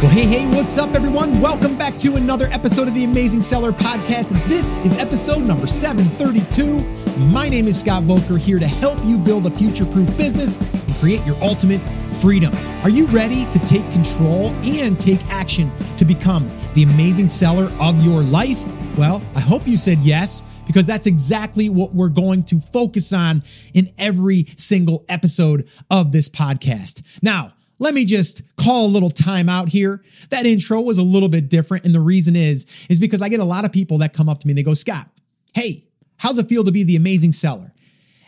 Well, hey, hey, what's up, everyone? Welcome back to another episode of the Amazing Seller Podcast. This is episode number 732. My name is Scott Voelker, here to help you build a future proof business and create your ultimate freedom. Are you ready to take control and take action to become the amazing seller of your life? Well, I hope you said yes because that's exactly what we're going to focus on in every single episode of this podcast. Now, let me just call a little time out here. That intro was a little bit different. And the reason is, is because I get a lot of people that come up to me and they go, Scott, hey, how's it feel to be the amazing seller?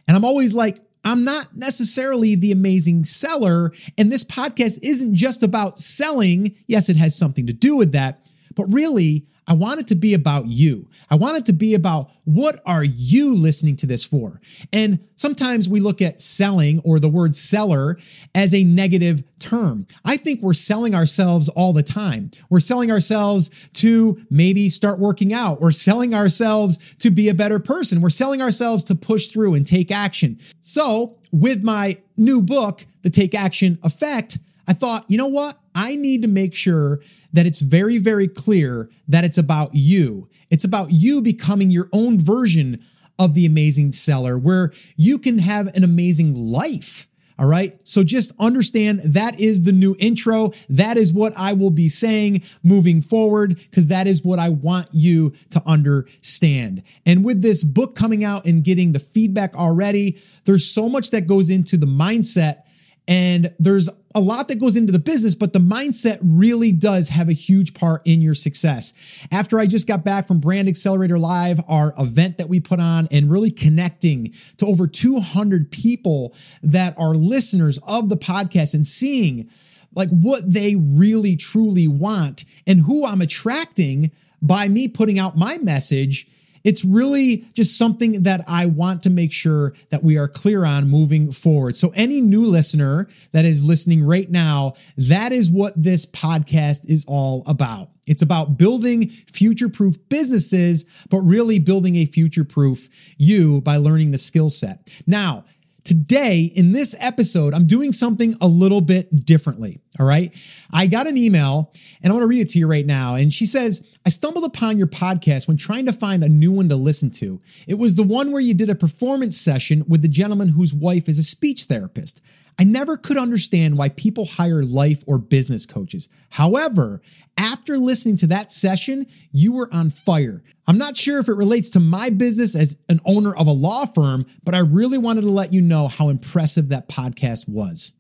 And I'm always like, I'm not necessarily the amazing seller. And this podcast isn't just about selling. Yes, it has something to do with that. But really, I want it to be about you. I want it to be about what are you listening to this for? And sometimes we look at selling or the word seller as a negative term. I think we're selling ourselves all the time. We're selling ourselves to maybe start working out. We're selling ourselves to be a better person. We're selling ourselves to push through and take action. So, with my new book, The Take Action Effect, I thought, you know what? I need to make sure that it's very, very clear that it's about you. It's about you becoming your own version of the amazing seller where you can have an amazing life. All right. So just understand that is the new intro. That is what I will be saying moving forward because that is what I want you to understand. And with this book coming out and getting the feedback already, there's so much that goes into the mindset and there's a lot that goes into the business, but the mindset really does have a huge part in your success. After I just got back from Brand Accelerator Live, our event that we put on, and really connecting to over 200 people that are listeners of the podcast and seeing like what they really truly want and who I'm attracting by me putting out my message it's really just something that I want to make sure that we are clear on moving forward. So, any new listener that is listening right now, that is what this podcast is all about. It's about building future proof businesses, but really building a future proof you by learning the skill set. Now, Today, in this episode, I'm doing something a little bit differently. All right. I got an email and I want to read it to you right now. And she says, I stumbled upon your podcast when trying to find a new one to listen to. It was the one where you did a performance session with the gentleman whose wife is a speech therapist. I never could understand why people hire life or business coaches. However, after listening to that session, you were on fire. I'm not sure if it relates to my business as an owner of a law firm, but I really wanted to let you know how impressive that podcast was.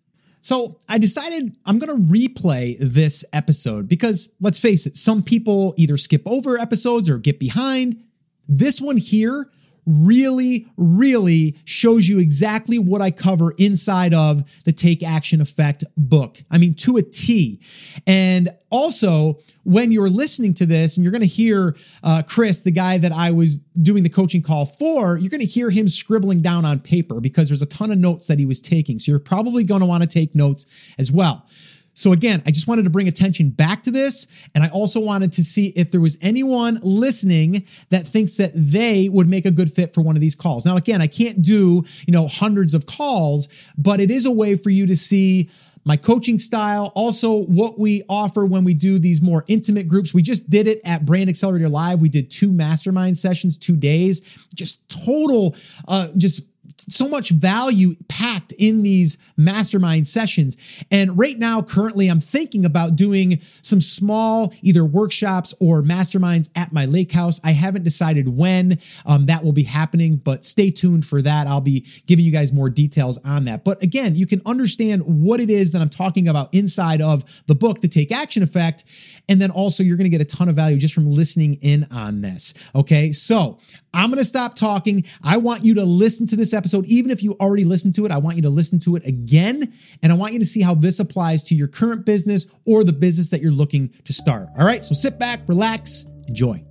So I decided I'm going to replay this episode because let's face it, some people either skip over episodes or get behind. This one here really, really shows you exactly what I cover inside of the Take Action Effect book. I mean, to a T. And also, when you're listening to this and you're going to hear uh, Chris, the guy that I was doing the coaching call for, you're going to hear him scribbling down on paper because there's a ton of notes that he was taking. So you're probably going to want to take notes as well. So again, I just wanted to bring attention back to this. And I also wanted to see if there was anyone listening that thinks that they would make a good fit for one of these calls. Now, again, I can't do, you know, hundreds of calls, but it is a way for you to see my coaching style, also what we offer when we do these more intimate groups. We just did it at Brand Accelerator Live. We did two mastermind sessions, two days, just total, uh, just so much value packed in these mastermind sessions. And right now, currently, I'm thinking about doing some small either workshops or masterminds at my lake house. I haven't decided when um, that will be happening, but stay tuned for that. I'll be giving you guys more details on that. But again, you can understand what it is that I'm talking about inside of the book, The Take Action Effect. And then also, you're going to get a ton of value just from listening in on this. Okay. So I'm going to stop talking. I want you to listen to this episode. Even if you already listened to it, I want you to listen to it again. And I want you to see how this applies to your current business or the business that you're looking to start. All right. So sit back, relax, enjoy.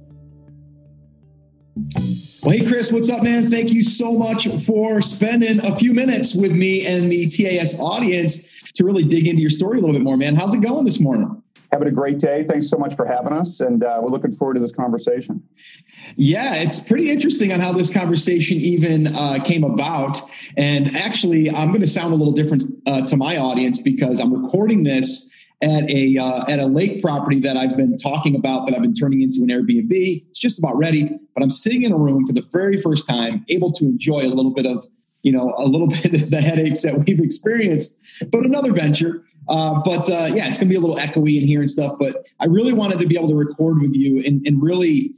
Well, hey, Chris, what's up, man? Thank you so much for spending a few minutes with me and the TAS audience to really dig into your story a little bit more, man. How's it going this morning? Having a great day. Thanks so much for having us, and uh, we're looking forward to this conversation. Yeah, it's pretty interesting on how this conversation even uh, came about. And actually, I'm going to sound a little different uh, to my audience because I'm recording this at a uh, at a lake property that I've been talking about that I've been turning into an Airbnb. It's just about ready, but I'm sitting in a room for the very first time, able to enjoy a little bit of you know a little bit of the headaches that we've experienced, but another venture. Uh, but uh, yeah, it's to be a little echoey in here and stuff. But I really wanted to be able to record with you and, and really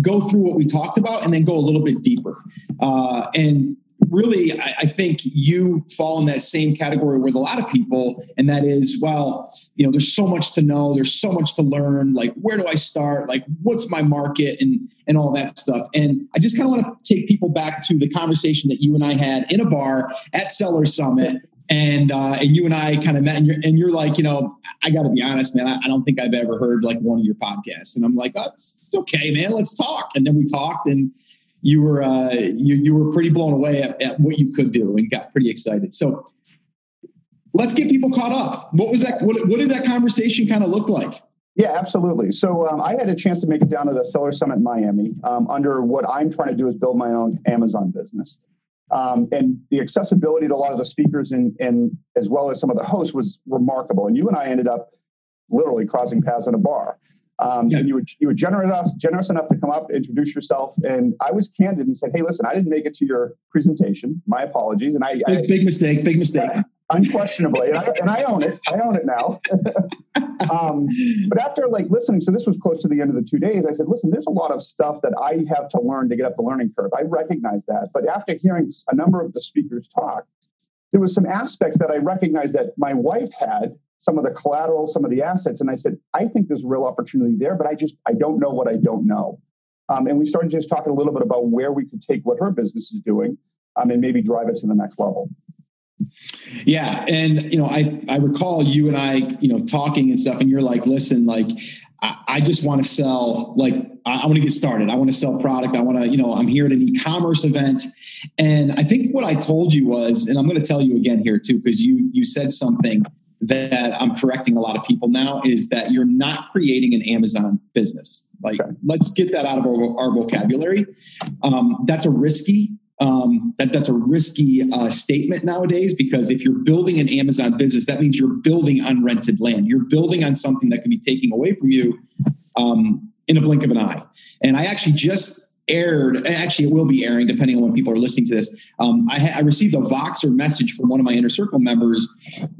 go through what we talked about and then go a little bit deeper. Uh, and really, I, I, think you fall in that same category with a lot of people, and that is, well, you know, there's so much to know, there's so much to learn. Like, where do I start? Like, what's my market, and and all that stuff. And I just kind of want to take people back to the conversation that you and I had in a bar at Seller Summit. And uh, and you and I kind of met, and you're, and you're like, you know, I got to be honest, man. I, I, don't think I've ever heard like one of your podcasts, and I'm like, oh, it's, it's okay, man. Let's talk. And then we talked, and you were uh, you you were pretty blown away at, at what you could do and got pretty excited. So let's get people caught up. What was that? What, what did that conversation kind of look like? Yeah, absolutely. So um, I had a chance to make it down to the Seller Summit in Miami um, under what I'm trying to do is build my own Amazon business. Um, and the accessibility to a lot of the speakers and, and as well as some of the hosts was remarkable. And you and I ended up literally crossing paths in a bar. Um, yeah. And you were you were generous enough generous enough to come up, introduce yourself, and I was candid and said, "Hey, listen, I didn't make it to your presentation. My apologies." And I big, I, big mistake, big mistake. Unquestionably, and I, and I, own it. I own it now. um, but after like listening, so this was close to the end of the two days. I said, "Listen, there's a lot of stuff that I have to learn to get up the learning curve. I recognize that." But after hearing a number of the speakers talk, there was some aspects that I recognized that my wife had some of the collateral, some of the assets. And I said, I think there's real opportunity there, but I just, I don't know what I don't know. Um, and we started just talking a little bit about where we could take what her business is doing um, and maybe drive it to the next level. Yeah. And, you know, I, I recall you and I, you know, talking and stuff, and you're like, listen, like, I, I just want to sell, like, I, I want to get started. I want to sell product. I want to, you know, I'm here at an e-commerce event. And I think what I told you was, and I'm going to tell you again here too, because you, you said something that I'm correcting a lot of people now is that you're not creating an Amazon business. Like, okay. let's get that out of our, our vocabulary. Um, that's a risky. Um, that that's a risky uh, statement nowadays because if you're building an Amazon business, that means you're building on rented land. You're building on something that can be taken away from you um, in a blink of an eye. And I actually just aired actually it will be airing depending on when people are listening to this um, I, ha- I, received a voxer message from one of my inner circle members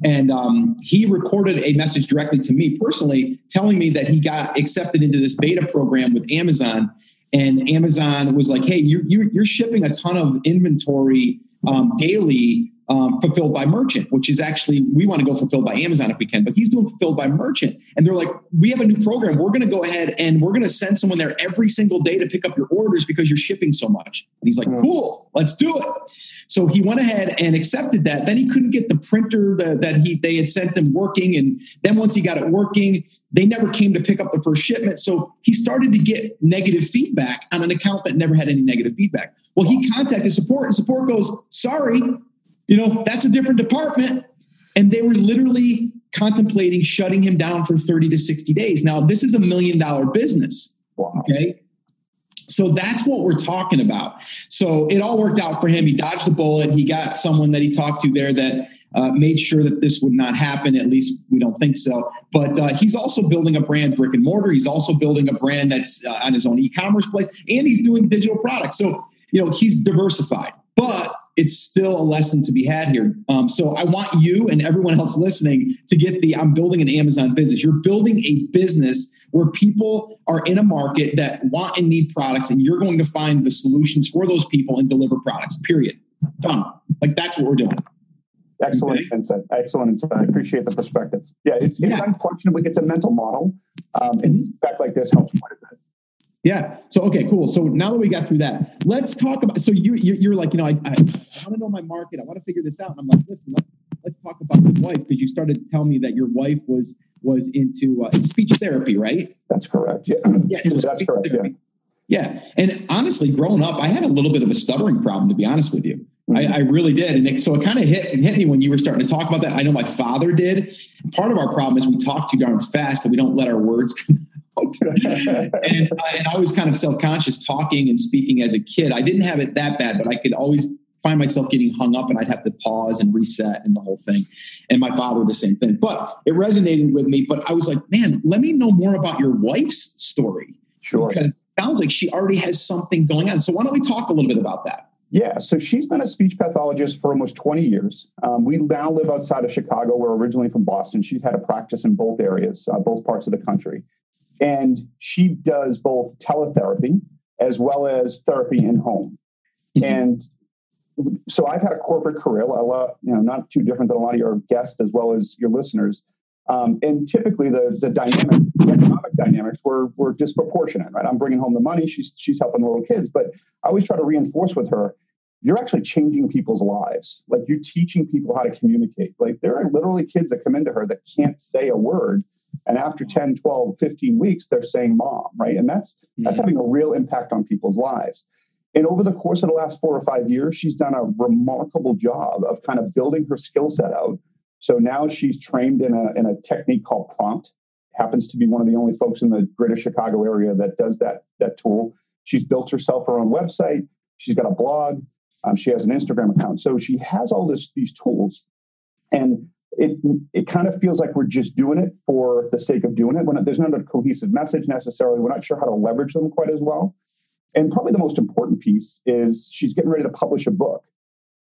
and um, he recorded a message directly to me personally telling me that he got accepted into this beta program with amazon and amazon was like hey you, you, you're shipping a ton of inventory um, daily um, fulfilled by merchant, which is actually we want to go fulfilled by Amazon if we can, but he's doing fulfilled by merchant. And they're like, we have a new program. We're going to go ahead and we're going to send someone there every single day to pick up your orders because you're shipping so much. And he's like, mm. cool, let's do it. So he went ahead and accepted that. Then he couldn't get the printer that, that he they had sent him working, and then once he got it working, they never came to pick up the first shipment. So he started to get negative feedback on an account that never had any negative feedback. Well, he contacted support, and support goes, "Sorry, you know, that's a different department. And they were literally contemplating shutting him down for 30 to 60 days. Now, this is a million dollar business. Wow. Okay. So that's what we're talking about. So it all worked out for him. He dodged the bullet. He got someone that he talked to there that uh, made sure that this would not happen. At least we don't think so. But uh, he's also building a brand brick and mortar. He's also building a brand that's uh, on his own e-commerce place, and he's doing digital products. So you know he's diversified. But it's still a lesson to be had here. Um, so I want you and everyone else listening to get the I'm building an Amazon business. You're building a business where people are in a market that want and need products, and you're going to find the solutions for those people and deliver products, period. Done. Like that's what we're doing. Excellent okay. insight. Excellent insight. I appreciate the perspective. Yeah, it's, it's yeah. unfortunately it's a mental model, um, and back like this helps quite a bit. Yeah. So okay, cool. So now that we got through that, let's talk about. So you you're, like, you know, I, I, I want to know my market. I want to figure this out. And I'm like, listen, let's let's talk about your wife because you started to tell me that your wife was was into uh, speech therapy, right? That's correct. Yeah. Yeah. So that's correct. Therapy. Yeah. yeah. And honestly, growing up, I had a little bit of a stuttering problem, to be honest with you. Mm-hmm. I, I, really did. And it, so it kind of hit, hit me when you were starting to talk about that. I know my father did. Part of our problem is we talk too darn fast and we don't let our words come and, I, and I was kind of self conscious talking and speaking as a kid. I didn't have it that bad, but I could always find myself getting hung up and I'd have to pause and reset and the whole thing. And my father, the same thing. But it resonated with me. But I was like, man, let me know more about your wife's story. Sure. Because it sounds like she already has something going on. So why don't we talk a little bit about that? Yeah, so she's been a speech pathologist for almost 20 years. Um, we now live outside of Chicago. We're originally from Boston. She's had a practice in both areas, uh, both parts of the country. And she does both teletherapy as well as therapy in home. Mm-hmm. And so I've had a corporate career, a lot, you know, not too different than a lot of your guests as well as your listeners. Um, and typically the the dynamic, the economic dynamics were were disproportionate, right? I'm bringing home the money, she's she's helping the little kids, but I always try to reinforce with her, you're actually changing people's lives. Like you're teaching people how to communicate. Like there are literally kids that come into her that can't say a word. And after 10, 12, 15 weeks, they're saying mom, right? And that's that's having a real impact on people's lives. And over the course of the last four or five years, she's done a remarkable job of kind of building her skill set out. So now she's trained in a, in a technique called prompt. Happens to be one of the only folks in the greater Chicago area that does that, that tool. She's built herself her own website. She's got a blog. Um, she has an Instagram account. So she has all this these tools. And it it kind of feels like we're just doing it for the sake of doing it. When there's not a cohesive message necessarily, we're not sure how to leverage them quite as well. And probably the most important piece is she's getting ready to publish a book.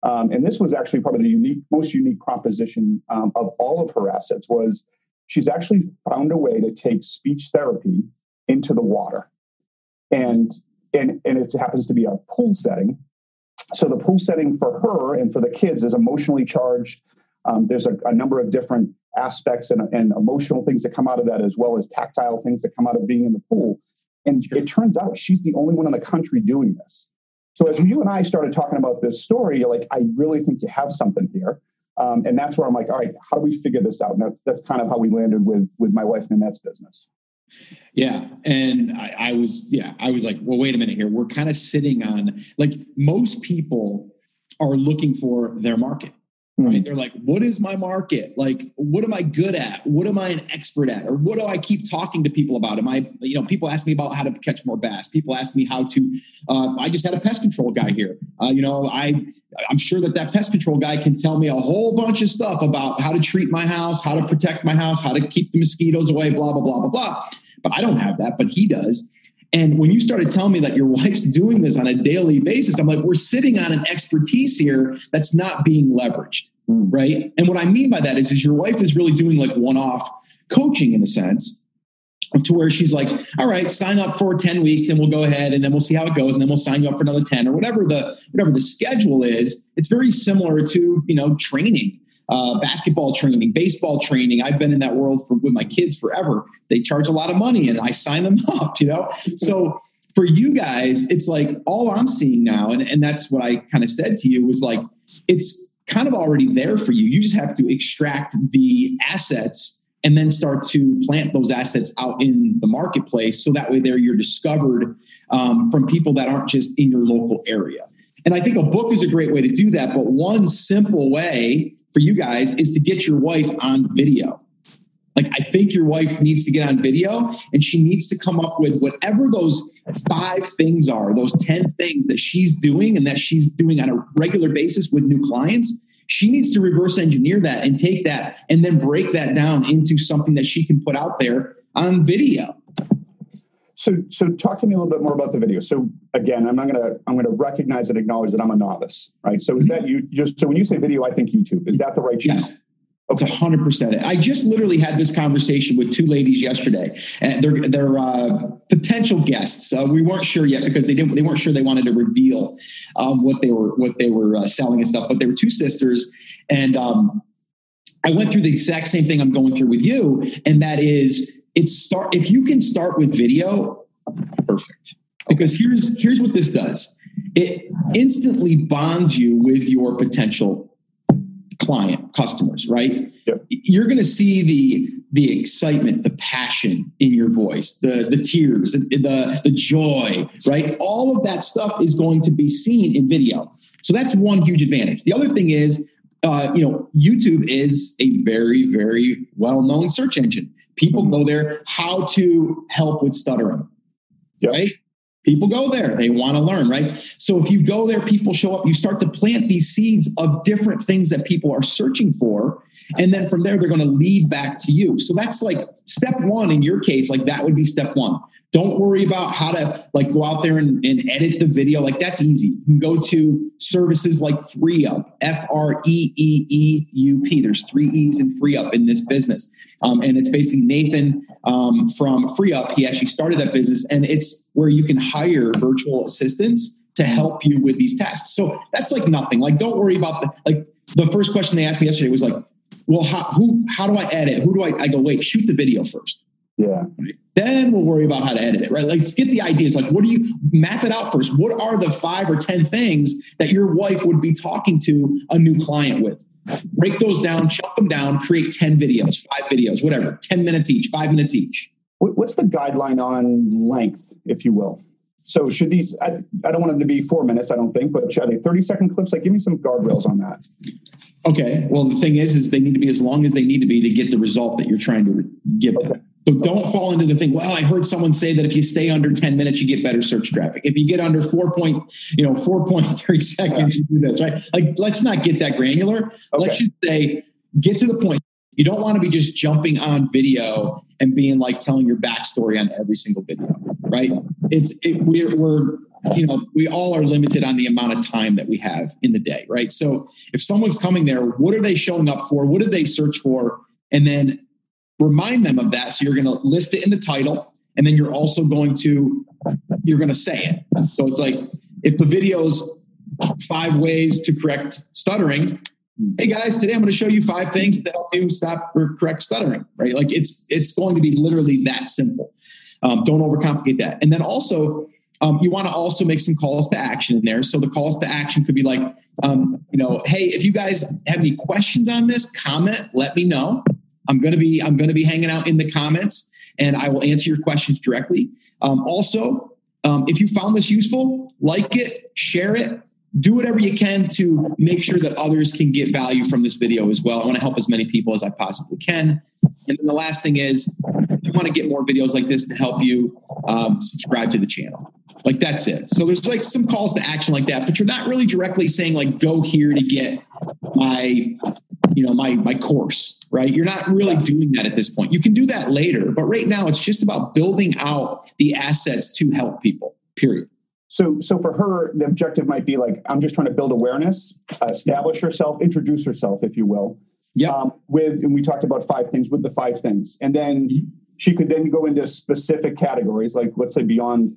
Um, and this was actually probably the unique, most unique proposition um, of all of her assets was she's actually found a way to take speech therapy into the water. And and and it happens to be a pool setting. So the pool setting for her and for the kids is emotionally charged. Um, there's a, a, number of different aspects and, and emotional things that come out of that, as well as tactile things that come out of being in the pool. And it turns out she's the only one in the country doing this. So as you and I started talking about this story, you're like, I really think you have something here. Um, and that's where I'm like, all right, how do we figure this out? And that's, that's kind of how we landed with, with my wife Nanette's business. Yeah. And I, I was, yeah, I was like, well, wait a minute here. We're kind of sitting on like most people are looking for their market right? Mm-hmm. They're like, what is my market? Like, what am I good at? What am I an expert at? Or what do I keep talking to people about? Am I, you know, people ask me about how to catch more bass. People ask me how to, uh, I just had a pest control guy here. Uh, you know, I, I'm sure that that pest control guy can tell me a whole bunch of stuff about how to treat my house, how to protect my house, how to keep the mosquitoes away, blah, blah, blah, blah, blah. But I don't have that, but he does. And when you started telling me that your wife's doing this on a daily basis, I'm like, we're sitting on an expertise here that's not being leveraged. Mm. Right. And what I mean by that is, is your wife is really doing like one off coaching in a sense to where she's like, all right, sign up for 10 weeks and we'll go ahead and then we'll see how it goes. And then we'll sign you up for another 10 or whatever the, whatever the schedule is. It's very similar to, you know, training. Uh, basketball training, baseball training. I've been in that world for, with my kids forever. They charge a lot of money and I sign them up, you know? So for you guys, it's like all I'm seeing now, and, and that's what I kind of said to you was like, it's kind of already there for you. You just have to extract the assets and then start to plant those assets out in the marketplace so that way there you're discovered um, from people that aren't just in your local area. And I think a book is a great way to do that. But one simple way for you guys is to get your wife on video. Like, I think your wife needs to get on video and she needs to come up with whatever those five things are, those 10 things that she's doing and that she's doing on a regular basis with new clients. She needs to reverse engineer that and take that and then break that down into something that she can put out there on video. So, so talk to me a little bit more about the video. So, again, I'm not gonna I'm gonna recognize and acknowledge that I'm a novice, right? So, is that you? Just so when you say video, I think YouTube. Is that the right channel? Yes. It's hundred percent. I just literally had this conversation with two ladies yesterday, and they're they're uh, potential guests. Uh, we weren't sure yet because they didn't they weren't sure they wanted to reveal um, what they were what they were uh, selling and stuff. But they were two sisters, and um, I went through the exact same thing I'm going through with you, and that is it's start if you can start with video, perfect. Because here's here's what this does. It instantly bonds you with your potential client customers right yep. you're going to see the the excitement the passion in your voice the the tears the, the the joy right all of that stuff is going to be seen in video so that's one huge advantage the other thing is uh, you know youtube is a very very well known search engine people go there how to help with stuttering yep. right People go there. They want to learn, right? So if you go there, people show up, you start to plant these seeds of different things that people are searching for. And then from there, they're going to lead back to you. So that's like step one in your case, like that would be step one. Don't worry about how to like go out there and, and edit the video. Like that's easy. You can go to services like FreeUp, F R E E E U P. There's three E's in FreeUp in this business. Um, and it's basically Nathan um, from FreeUp. He actually started that business, and it's where you can hire virtual assistants to help you with these tasks. So that's like nothing. Like, don't worry about the like. The first question they asked me yesterday was like, "Well, how who how do I edit? Who do I?" I go, "Wait, shoot the video first. Yeah. Then we'll worry about how to edit it, right? Like, let's get the ideas. Like, what do you map it out first? What are the five or 10 things that your wife would be talking to a new client with? Break those down, chop them down, create 10 videos, five videos, whatever, 10 minutes each, five minutes each. What's the guideline on length, if you will? So should these, I, I don't want them to be four minutes, I don't think, but are they 30 second clips? Like, give me some guardrails on that. Okay. Well, the thing is, is they need to be as long as they need to be to get the result that you're trying to give them. So don't fall into the thing. Well, I heard someone say that if you stay under 10 minutes, you get better search traffic. If you get under four point, you know, 4.3 seconds, you do this, right? Like, let's not get that granular. Okay. Let's just say, get to the point. You don't want to be just jumping on video and being like telling your backstory on every single video, right? It's it, we're, we're you know we all are limited on the amount of time that we have in the day, right? So if someone's coming there, what are they showing up for? What did they search for? And then remind them of that. So you're going to list it in the title, and then you're also going to you're going to say it. So it's like if the video's five ways to correct stuttering. Hey guys, today I'm going to show you five things to help you stop or correct stuttering. Right? Like it's it's going to be literally that simple. Um, don't overcomplicate that. And then also, um, you want to also make some calls to action in there. So the calls to action could be like, um, you know, hey, if you guys have any questions on this, comment, let me know. I'm going to be I'm going to be hanging out in the comments, and I will answer your questions directly. Um, also, um, if you found this useful, like it, share it, do whatever you can to make sure that others can get value from this video as well. I want to help as many people as I possibly can. And then the last thing is, if you want to get more videos like this to help you, um, subscribe to the channel. Like that's it. So there's like some calls to action like that, but you're not really directly saying like go here to get my you know my my course right? You're not really doing that at this point. You can do that later but right now it's just about building out the assets to help people period. So so for her the objective might be like i'm just trying to build awareness establish herself introduce herself if you will. Yeah. Um, with and we talked about five things with the five things. And then mm-hmm. she could then go into specific categories like let's say beyond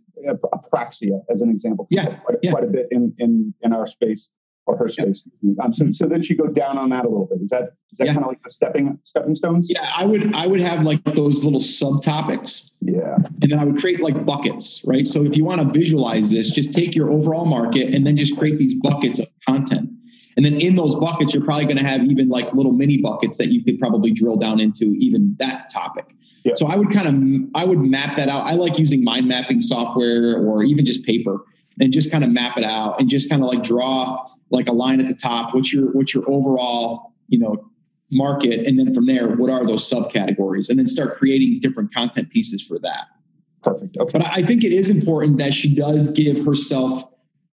apraxia as an example. Yeah, quite, yeah. quite a bit in in in our space or her space. Um, so, so then she go down on that a little bit. Is that is that yeah. kind of like the stepping stepping stones? Yeah, I would I would have like those little subtopics. Yeah, and then I would create like buckets, right? So if you want to visualize this, just take your overall market and then just create these buckets of content. And then in those buckets, you're probably going to have even like little mini buckets that you could probably drill down into even that topic. Yeah. So I would kind of I would map that out. I like using mind mapping software or even just paper and just kind of map it out and just kind of like draw like a line at the top what's your what's your overall you know market? And then from there what are those subcategories? And then start creating different content pieces for that. Perfect. Okay. but i think it is important that she does give herself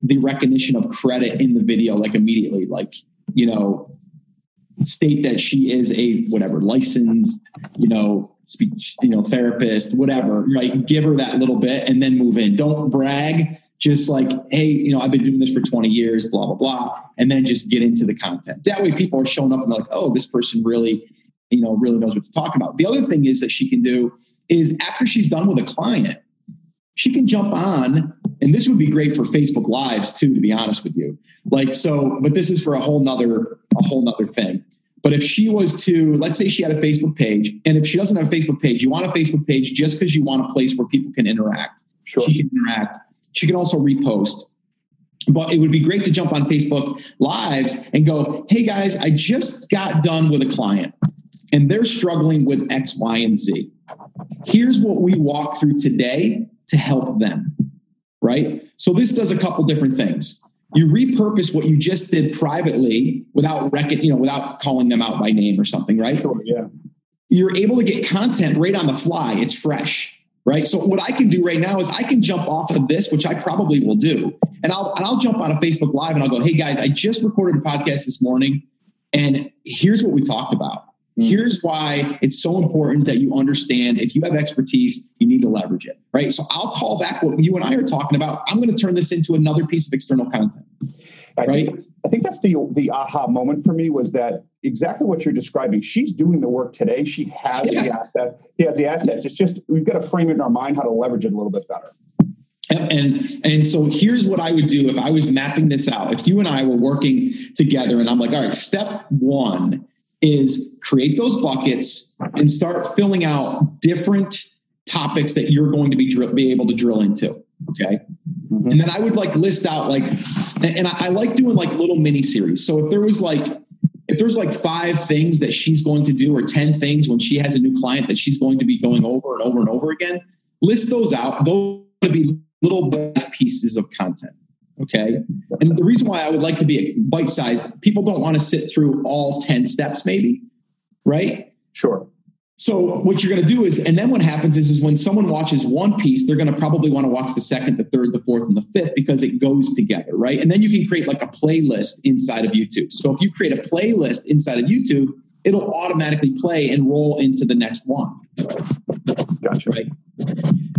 the recognition of credit in the video like immediately like you know state that she is a whatever licensed you know speech you know therapist whatever right? Give her that little bit and then move in. Don't brag just like, hey, you know, I've been doing this for 20 years, blah, blah, blah. And then just get into the content. That way people are showing up and they're like, oh, this person really, you know, really knows what to talk about. The other thing is that she can do is after she's done with a client, she can jump on, and this would be great for Facebook Lives too, to be honest with you. Like, so, but this is for a whole nother, a whole nother thing. But if she was to, let's say she had a Facebook page, and if she doesn't have a Facebook page, you want a Facebook page just because you want a place where people can interact. Sure. She can interact she can also repost. But it would be great to jump on Facebook Lives and go, hey guys, I just got done with a client and they're struggling with X, Y, and Z. Here's what we walk through today to help them. Right. So this does a couple different things. You repurpose what you just did privately without reckon, you know, without calling them out by name or something, right? Sure, yeah. You're able to get content right on the fly. It's fresh right? So what I can do right now is I can jump off of this, which I probably will do, and I'll and I'll jump on a Facebook Live and I'll go, "Hey guys, I just recorded a podcast this morning, and here's what we talked about. Mm. Here's why it's so important that you understand if you have expertise, you need to leverage it, right? So I'll call back what you and I are talking about. I'm going to turn this into another piece of external content. I right? Think, I think that's the the aha moment for me was that exactly what you're describing. She's doing the work today. She has yeah. the asset. He has the assets. It's just we've got to frame it in our mind how to leverage it a little bit better. And and so here's what I would do if I was mapping this out. If you and I were working together, and I'm like, all right, step one is create those buckets and start filling out different topics that you're going to be drill, be able to drill into. Okay. Mm-hmm. And then I would like list out like, and I, I like doing like little mini series. So if there was like, if there's like five things that she's going to do or 10 things when she has a new client that she's going to be going over and over and over again, list those out. Those to be little pieces of content. Okay. And the reason why I would like to be bite sized, people don't want to sit through all 10 steps, maybe. Right. Sure. So what you're going to do is, and then what happens is, is when someone watches one piece, they're going to probably want to watch the second, the third, the fourth, and the fifth because it goes together, right? And then you can create like a playlist inside of YouTube. So if you create a playlist inside of YouTube, it'll automatically play and roll into the next one. Gotcha. Right.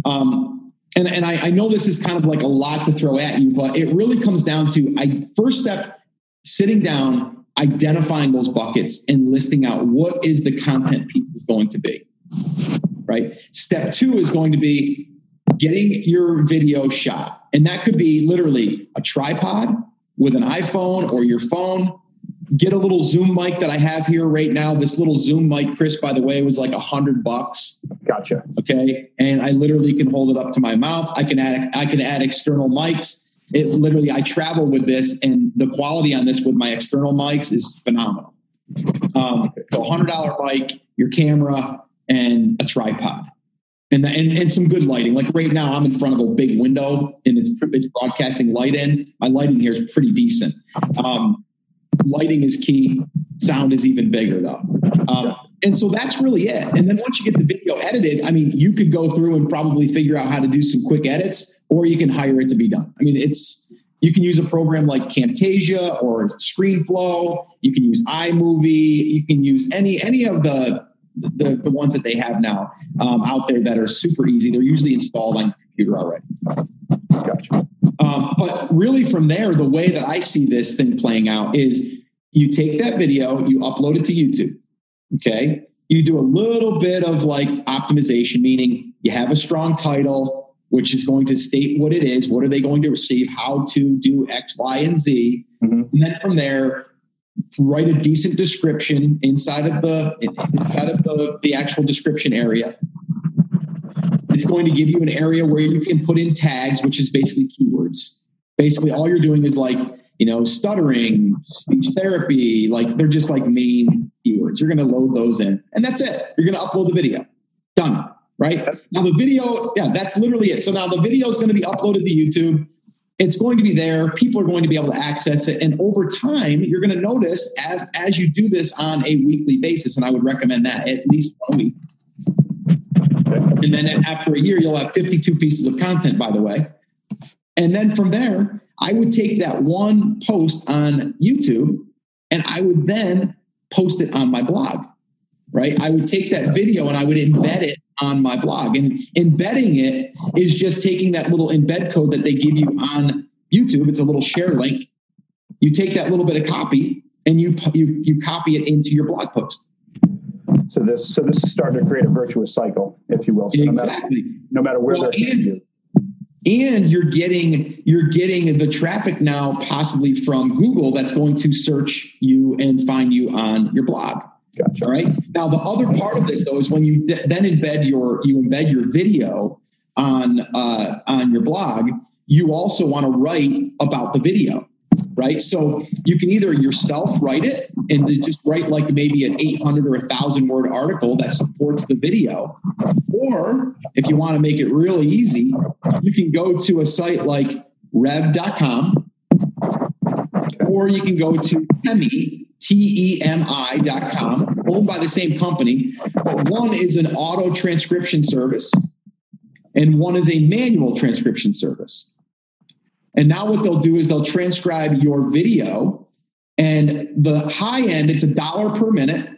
Um, and and I, I know this is kind of like a lot to throw at you, but it really comes down to I first step sitting down identifying those buckets and listing out what is the content piece is going to be. Right. Step two is going to be getting your video shot. And that could be literally a tripod with an iPhone or your phone. Get a little Zoom mic that I have here right now. This little Zoom mic, Chris, by the way, was like a hundred bucks. Gotcha. Okay. And I literally can hold it up to my mouth. I can add I can add external mics it literally I travel with this, and the quality on this with my external mics is phenomenal. Um, so hundred dollar mic, your camera, and a tripod. And, the, and and some good lighting. Like right now, I'm in front of a big window and it's, it's broadcasting light in. My lighting here is pretty decent. Um, lighting is key. Sound is even bigger though. Um, and so that's really it. And then once you get the video edited, I mean, you could go through and probably figure out how to do some quick edits, or you can hire it to be done. I mean, it's you can use a program like Camtasia or ScreenFlow. You can use iMovie. You can use any any of the the, the ones that they have now um, out there that are super easy. They're usually installed on your computer already. Gotcha. Um, but really, from there, the way that I see this thing playing out is you take that video, you upload it to YouTube Okay. You do a little bit of like optimization, meaning you have a strong title, which is going to state what it is. What are they going to receive? How to do X, Y, and Z. Mm-hmm. And then from there, write a decent description inside of the inside of the, the actual description area. It's going to give you an area where you can put in tags, which is basically keywords. Basically, all you're doing is like, you know, stuttering, speech therapy, like they're just like main keywords. You're going to load those in, and that's it. You're going to upload the video. Done. Right now, the video, yeah, that's literally it. So now the video is going to be uploaded to YouTube. It's going to be there. People are going to be able to access it, and over time, you're going to notice as as you do this on a weekly basis. And I would recommend that at least one week. And then after a year, you'll have 52 pieces of content. By the way, and then from there, I would take that one post on YouTube and I would then post it on my blog, right? I would take that video and I would embed it on my blog. And embedding it is just taking that little embed code that they give you on YouTube. It's a little share link. You take that little bit of copy and you you you copy it into your blog post. So this so this is starting to create a virtuous cycle, if you will. So exactly. No matter, no matter where well, they're and, and you're getting you're getting the traffic now possibly from google that's going to search you and find you on your blog gotcha. all right now the other part of this though is when you th- then embed your you embed your video on uh, on your blog you also want to write about the video right? So you can either yourself write it and just write like maybe an 800 or a 1,000 word article that supports the video. Or if you want to make it really easy, you can go to a site like rev.com or you can go to Temi, T-E-M-I.com, owned by the same company. But one is an auto transcription service and one is a manual transcription service. And now what they'll do is they'll transcribe your video, and the high end, it's a dollar per minute,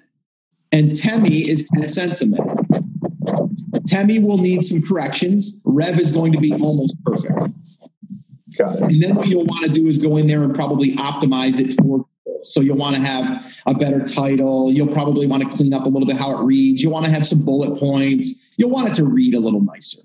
and Temi is 10 cents a minute. Temi will need some corrections. Rev is going to be almost perfect. Got it. And then what you'll want to do is go in there and probably optimize it for so you'll want to have a better title. You'll probably want to clean up a little bit how it reads. You'll want to have some bullet points. You'll want it to read a little nicer.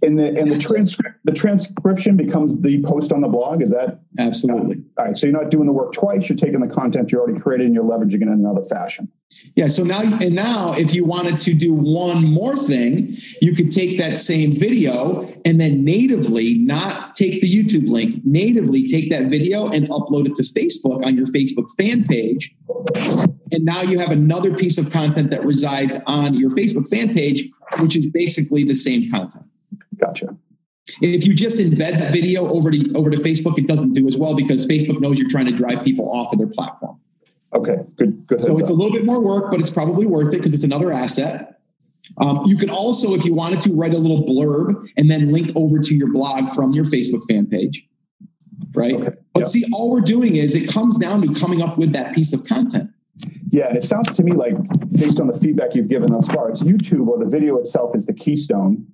And the and the transcript the transcription becomes the post on the blog. Is that Absolutely. all right? So you're not doing the work twice. You're taking the content you already created and you're leveraging it in another fashion. Yeah. So now, and now, if you wanted to do one more thing, you could take that same video and then natively, not take the YouTube link, natively take that video and upload it to Facebook on your Facebook fan page. And now you have another piece of content that resides on your Facebook fan page, which is basically the same content. Gotcha. If you just embed the video over to over to Facebook, it doesn't do as well because Facebook knows you're trying to drive people off of their platform. Okay. Good. Good. So it's a little bit more work, but it's probably worth it because it's another asset. Um, you can also, if you wanted to, write a little blurb and then link over to your blog from your Facebook fan page. Right. Okay. But Yeah. see, all we're doing is it comes down to coming up with that piece of content. Yeah, and it sounds to me like, based on the feedback you've given thus far, it's YouTube or the video itself is the keystone,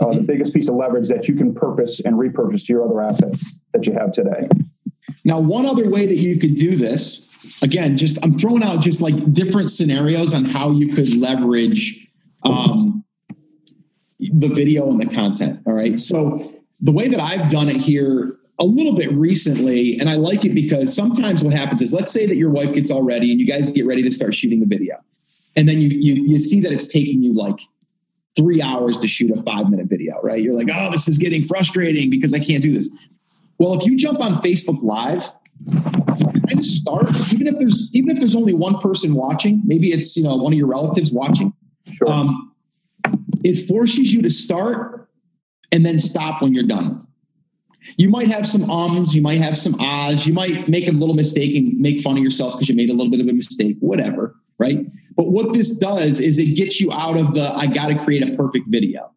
uh, Mm-hmm. the biggest piece of leverage that you can purpose and repurpose to your other assets that you have today. Now, one other way that you could do this, again, just I'm throwing out just like different scenarios on how you could leverage um, the video and the content. All right. So the way that I've done it here a little bit recently, and I like it because sometimes what happens is let's say that your wife gets all ready and you guys get ready to start shooting the video. And then you you you see that it's taking you like three hours to shoot a five minute video, right? You're like, oh, this is getting frustrating because I can't do this. Well, if you jump on Facebook Live, of start, even if there's even if there's only one person watching, maybe it's you know one of your relatives watching. Sure. Um, it forces you to start and then stop when you're done. You might have some ums, you might have some ahs, you might make a little mistake and make fun of yourself because you made a little bit of a mistake, whatever, right? But what this does is it gets you out of the I got to create a perfect video,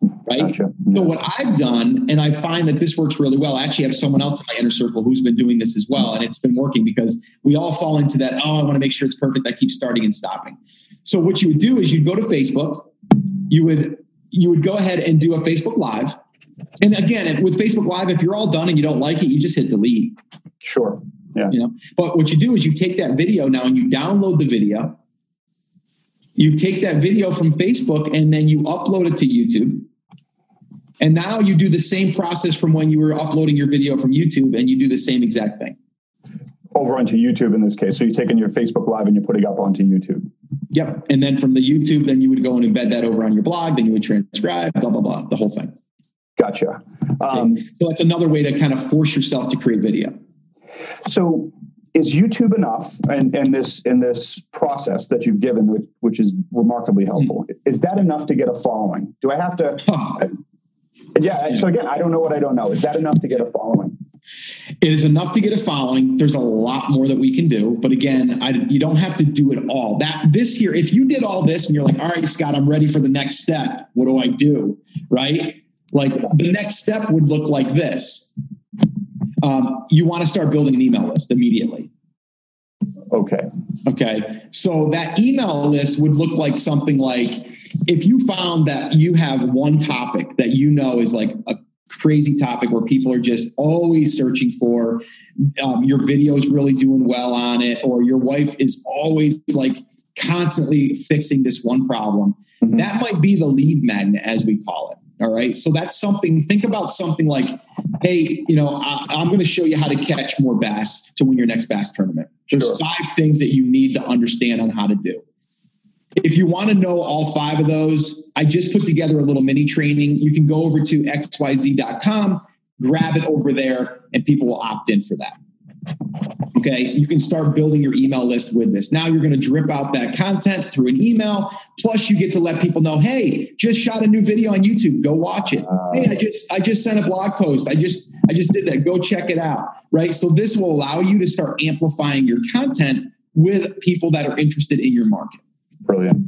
right? Gotcha. So what I've done, and I find that this works really well. I actually have someone else in my inner circle who's been doing this as well, and it's been working because we all fall into that. Oh, I want to make sure it's perfect. I keep starting and stopping. So what you would do is you'd go to Facebook, you would you would go ahead and do a Facebook Live, and again with Facebook Live, if you're all done and you don't like it, you just hit delete. Sure. Yeah. You know, but what you do is you take that video now and you download the video. You take that video from Facebook and then you upload it to YouTube. And now you do the same process from when you were uploading your video from YouTube and you do the same exact thing. Over onto YouTube in this case. So you're taking your Facebook Live and you're putting up onto YouTube. Yep. And then from the YouTube, then you would go and embed that over on your blog, then you would transcribe, blah, blah, blah, the whole thing. Gotcha. Um, so that's another way to kind of force yourself to create video. so is YouTube enough and, and this in this process that you've given, which, which is remarkably helpful, is that enough to get a following? Do I have to? Yeah. So again, I don't know what I don't know. Is that enough to get a following? It is enough to get a following. There's a lot more that we can do, but again, I, you don't have to do it all. That this here, if you did all this and you're like, all right, Scott, I'm ready for the next step. What do I do? Right? Like the next step would look like this. Um, you want to start building an email list immediately. Okay. Okay. So that email list would look like something like if you found that you have one topic that you know is like a crazy topic where people are just always searching for, um, your video is really doing well on it, or your wife is always like constantly fixing this one problem, Mhm. that might be the lead magnet, as we call it. All right. So that's something, think about something like, hey, you know, I, I'm going to show you how to catch more bass to win your next bass tournament. There's Sure. five things that you need to understand on how to do. If you want to know all five of those, I just put together a little mini training. You can go over to xyz.com, grab it over there, and people will opt in for that. Okay, you can start building your email list with this. Now you're going to drip out that content through an email. Plus, you get to let people know, hey, just shot a new video on YouTube. Go watch it. Hey, I just I just sent a blog post. I just I just did that. Go check it out. Right. So this will allow you to start amplifying your content with people that are interested in your market. Brilliant.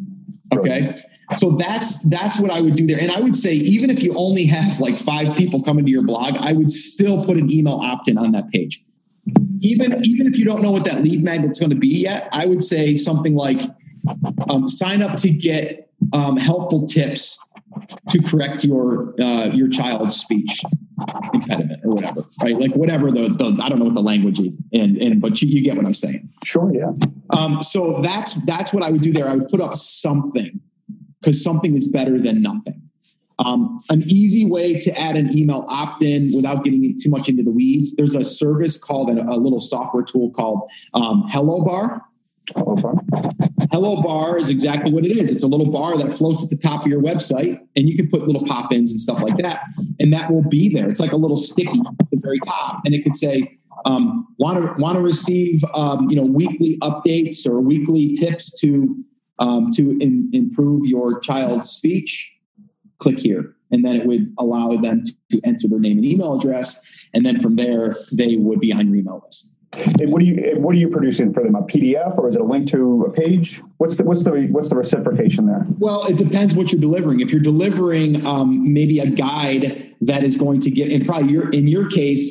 Okay. So that's that's what I would do there. And I would say even if you only have like five people coming to your blog, I would still put an email opt-in on that page. Even even if you don't know what that lead magnet's going to be yet, I would say something like um, sign up to get um, helpful tips to correct your uh, your child's speech impediment or whatever, right? Like whatever the, the I don't know what the language is, and and but you, you get what I'm saying. Sure, yeah. Um, so that's that's what I would do there. I would put up something because something is better than nothing. Um, an easy way to add an email opt-in without getting too much into the weeds. There's a service called a, a little software tool called um, Hello Bar. Hello Bar. Is exactly what it is. It's a little bar that floats at the top of your website, and you can put little pop ins and stuff like that, and that will be there. It's like a little sticky at the very top, and it could say, um, "Want to want to receive um, you know weekly updates or weekly tips to um, to in, improve your child's speech." Click here, and then it would allow them to enter their name and email address, and then from there they would be on your email list. And what are you what are you producing for them? A PDF or is it a link to a page? What's the what's the what's the reciprocation there? Well, it depends what you're delivering. If you're delivering um, maybe a guide that is going to get, and probably your in your case,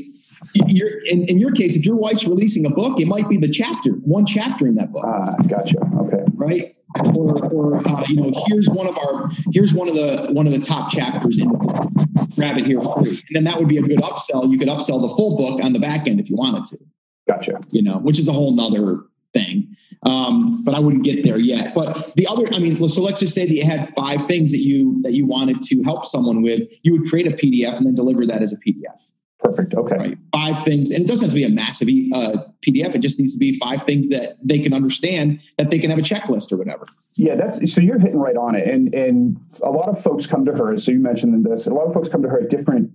you're in, in your case, if your wife's releasing a book, it might be the chapter, one chapter in that book. Ah, gotcha. Okay. Right. Or, or uh, you know, here's one of our here's one of the one of the top chapters in the book. Grab it here free, and then that would be a good upsell. You could upsell the full book on the back end if you wanted to. Gotcha. You know, which is a whole nother thing. Um, but I wouldn't get there yet. But the other, I mean, so let's just say that you had five things that you that you wanted to help someone with. You would create a PDF and then deliver that as a PDF. Perfect. Okay. Right. Five things, and it doesn't have to be a massive uh, PDF. It just needs to be five things that they can understand, that they can have a checklist or whatever. Yeah, that's so you're hitting right on it. And and a lot of folks come to her. So you mentioned this. A lot of folks come to her at different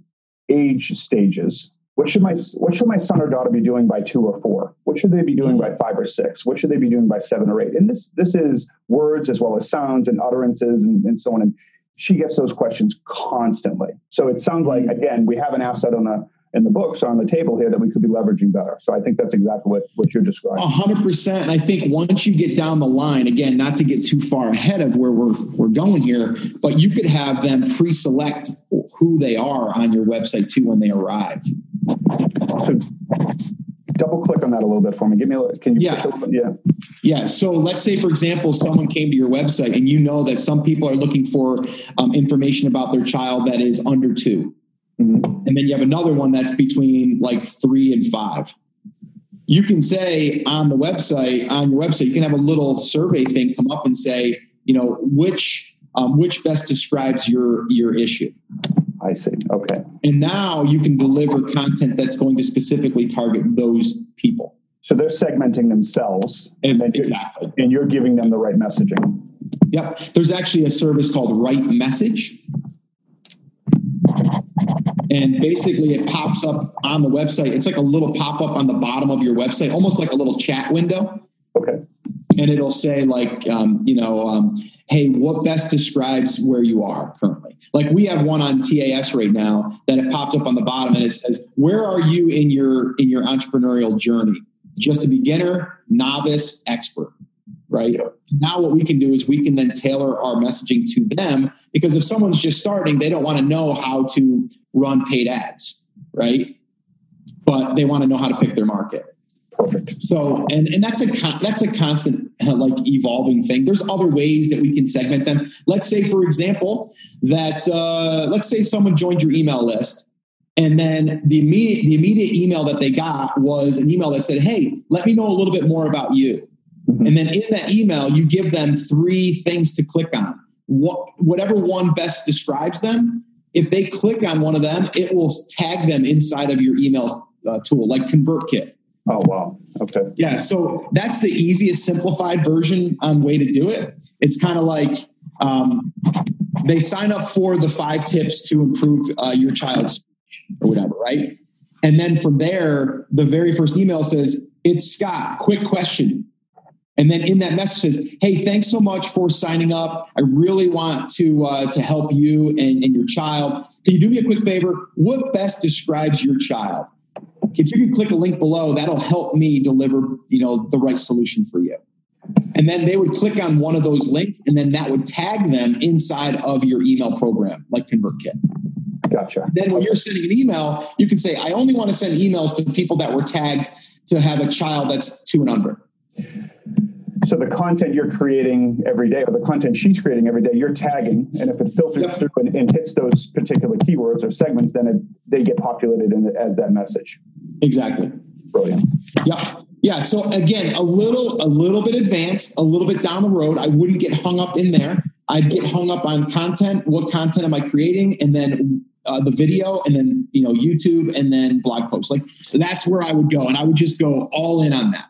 age stages what should my what should my son or daughter be doing by two or four? What should they be doing by five or six? What should they be doing by seven or eight? And this this is words as well as sounds and utterances and, and so on. And she gets those questions constantly. So it sounds like mm-hmm. again we have an asset on the in the books or on the table here that we could be leveraging better. So I think that's exactly what, what you're describing. A hundred percent. And I think once you get down the line, again, not to get too far ahead of where we're we're going here, but you could have them pre-select who they are on your website too when they arrive. So double click on that a little bit for me. Give me a can you yeah. yeah. Yeah. So let's say, for example, someone came to your website and you know that some people are looking for um, information about their child that is under 2 mm-hmm. And then you have another one that's between like three and five. You can say on the website, on your website, you can have a little survey thing come up and say, you know, which um, which best describes your your issue. I see. Okay. And now you can deliver content that's going to specifically target those people. So they're segmenting themselves. And exactly. And you're giving them the right messaging. Yep. There's actually a service called Right Message. And basically, it pops up on the website. It's like a little pop up on the bottom of your website, almost like a little chat window. Okay. And it'll say, like, um, you know, um, hey, what best describes where you are currently? Like we have one on TAS right now that it popped up on the bottom and it says, where are you in your in your entrepreneurial journey? Just a beginner, novice, expert, right? Now what we can do is we can then tailor our messaging to them because if someone's just starting, they don't want to know how to run paid ads, right? But they want to know how to pick their market. Perfect. So, and and that's a con- that's a constant like evolving thing. There's other ways that we can segment them. Let's say, for example, that uh, let's say someone joined your email list, and then the immediate the immediate email that they got was an email that said, "Hey, let me know a little bit more about you." Mm-hmm. And then in that email, you give them three things to click on. What, whatever one best describes them. If they click on one of them, it will tag them inside of your email uh, tool, like ConvertKit Oh wow. Okay. Yeah. So that's the easiest simplified version on way to do it. It's kind of like um, they sign up for the five tips to improve uh, your child's or whatever, right? And then from there, the very first email says, "It's Scott. Quick question." And then in that message says, "Hey, thanks so much for signing up. I really want to uh, to help you and, and your child. Can you do me a quick favor? What best describes your child?" If you can click a link below, that'll help me deliver, you know, the right solution for you. And then they would click on one of those links, and then that would tag them inside of your email program, like ConvertKit. Gotcha. Then when you're sending an email, you can say, I only want to send emails to people that were tagged to have a child that's two and under. So the content you're creating every day, or the content she's creating every day, you're tagging, and if it filters yep. through and, and, hits those particular keywords or segments, then it, they get populated in, as that message. Exactly. Brilliant. Yeah. Yeah. So again, a little, a little bit advanced, a little bit down the road. I wouldn't get hung up in there. I'd get hung up on content. What content am I creating? And then uh, the video, and then you know YouTube, and then blog posts. Like that's where I would go, and I would just go all in on that.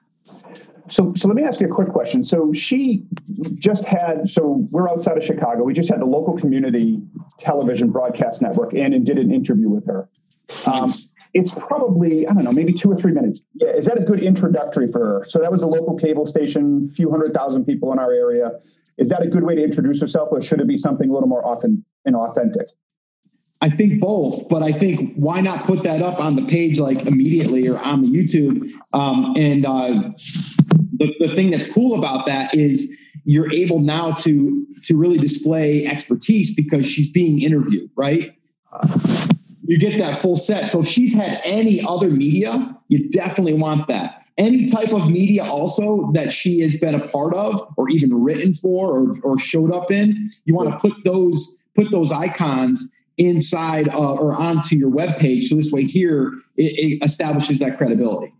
So, so let me ask you a quick question. So she just had, so we're outside of Chicago. We just had the local community television broadcast network in and did an interview with her. Um, it's probably, I don't know, maybe two or three minutes. Yeah, is that a good introductory for her? So that was a local cable station, few hundred thousand people in our area. Is that a good way to introduce herself, or should it be something a little more often and authentic? I think both, but I think why not put that up on the page like immediately or on the YouTube? Um, and uh, the, the thing that's cool about that is you're able now to to really display expertise because she's being interviewed, right? You get that full set. So if she's had any other media, you definitely want that. Any type of media also that she has been a part of or even written for or, or showed up in, you want to put those put those icons inside uh, or onto your web page. So this way here, it, it establishes that credibility.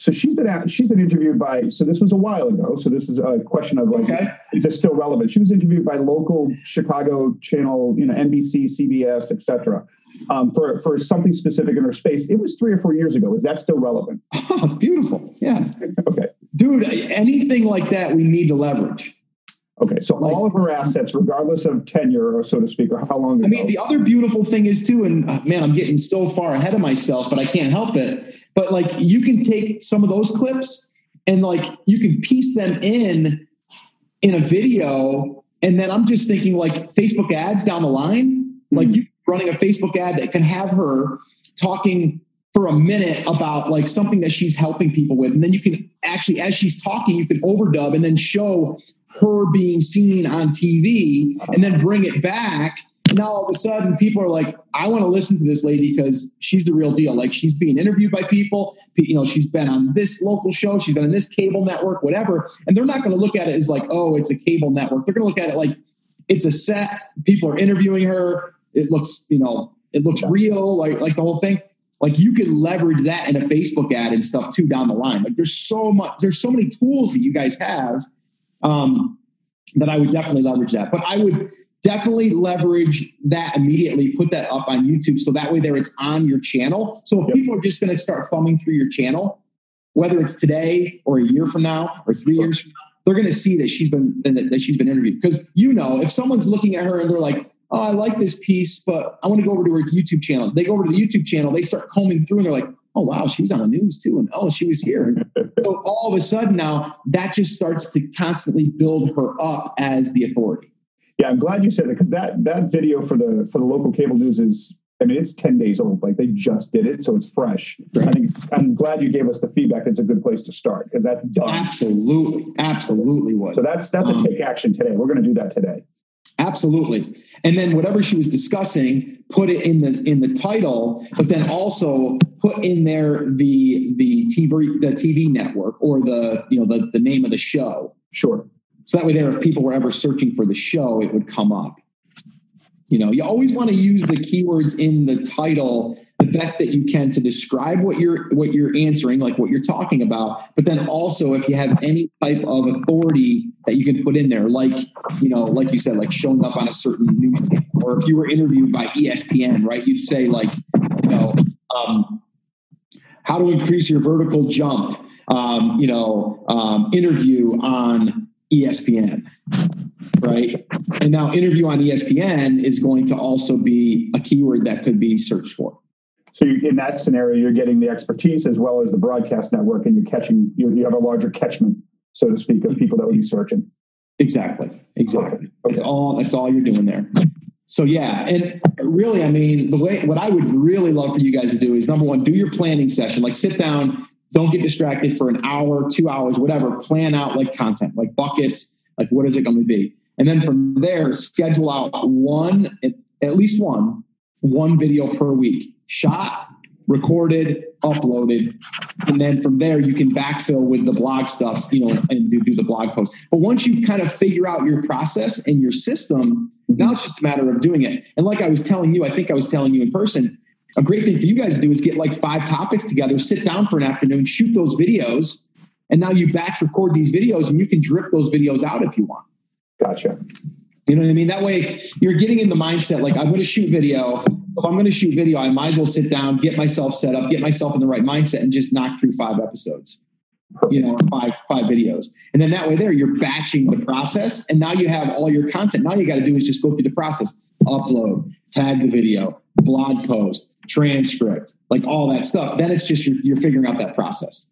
So she's been at, she's been interviewed by. So this was a while ago. So this is a question of like, okay. is this still relevant? She was interviewed by local Chicago channel, you know, NBC, CBS, etc. Um, for for something specific in her space. It was three or four years ago. Is that still relevant? Oh, it's beautiful. Yeah. okay, dude. Anything like that, we need to leverage. Okay, so like, all of her assets, regardless of tenure or so to speak, or how long. Ago. I mean, the other beautiful thing is too, and uh, man, I'm getting so far ahead of myself, but I can't help it. But like, you can take some of those clips and like you can piece them in in a video, and then I'm just thinking like Facebook ads down the line, like hmm. you running a Facebook ad that can have her talking for a minute about like something that she's helping people with. And then you can actually, as she's talking, you can overdub and then show her being seen on TV uh-huh. and then bring it back. Now all of a sudden people are like, I want to listen to this lady because she's the real deal. Like she's being interviewed by people, you know, she's been on this local show, she's been on this cable network, whatever. And they're not going to look at it as like, oh, it's a cable network. They're going to look at it like it's a set. People are interviewing her. It looks, you know, it looks real, like like the whole thing. Like you could leverage that in a Facebook ad and stuff too down the line. Like there's so much, there's so many tools that you guys have um, that I would definitely leverage that. But I would definitely leverage that immediately, put that up on YouTube so that way there it's on your channel. So if yep. people are just going to start thumbing through your channel, whether it's today or a year from now or three years from now, they're going to see that she's been that she's been interviewed because you know if someone's looking at her and they're like oh i like this piece but i want to go over to her youtube channel they go over to the youtube channel they start combing through and they're like oh wow, she was on the news too, and oh, she was here. so all of a sudden now that just starts to constantly build her up as the authority. Yeah, I'm glad you said it because that that video for the for the local cable news is I mean, it's 10 days old. Like they just did it, so it's fresh. Right. I think I'm glad you gave us the feedback. It's a good place to start because that's done. Absolutely. Absolutely was. So that's that's um, a take action today. We're going to do that today. Absolutely. And then whatever she was discussing, put it in the in the title, but then also put in there the the TV the TV network or the you know the the name of the show. Sure. So that way there if people were ever searching for the show, it would come up. You know, you always want to use the keywords in the title the best that you can to describe what you're what you're answering, like what you're talking about. But then also, if you have any type of authority that you can put in there, like you know, like you said, like showing up on a certain news, or if you were interviewed by ESPN, right? You'd say like, you know, um, how to increase your vertical jump, um, you know, um, interview on ESPN right? And now interview on ESPN is going to also be a keyword that could be searched for. So you, in that scenario, you're getting the expertise as well as the broadcast network, and you're catching. You, you have a larger catchment, so to speak, of people that would be searching. Exactly. Exactly. Okay. It's all. That's all you're doing there. So yeah, and really, I mean, the way what I would really love for you guys to do is number one, do your planning session. Like sit down, Don't get distracted for an hour, two hours, whatever. Plan out like content, like buckets, like what is it going to be? And then from there, schedule out one, at least one, one video per week, shot, recorded, uploaded. And then from there, you can backfill with the blog stuff, you know, and do, do the blog post. But once you kind of figure out your process and your system, now it's just a matter of doing it. And like I was telling you, I think I was telling you in person, a great thing for you guys to do is get like five topics together, sit down for an afternoon, shoot those videos. And now you batch record these videos and you can drip those videos out if you want. Gotcha. You know what I mean? That way you're getting in the mindset like, I'm going to shoot video. If I'm going to shoot video, I might as well sit down, get myself set up, get myself in the right mindset, and just knock through five episodes, you know, five five videos. And then that way, there you're batching the process, and now you have all your content. Now you got to do is just go through the process, upload, tag the video, blog post, transcript, like all that stuff. Then it's just you're, you're figuring out that process.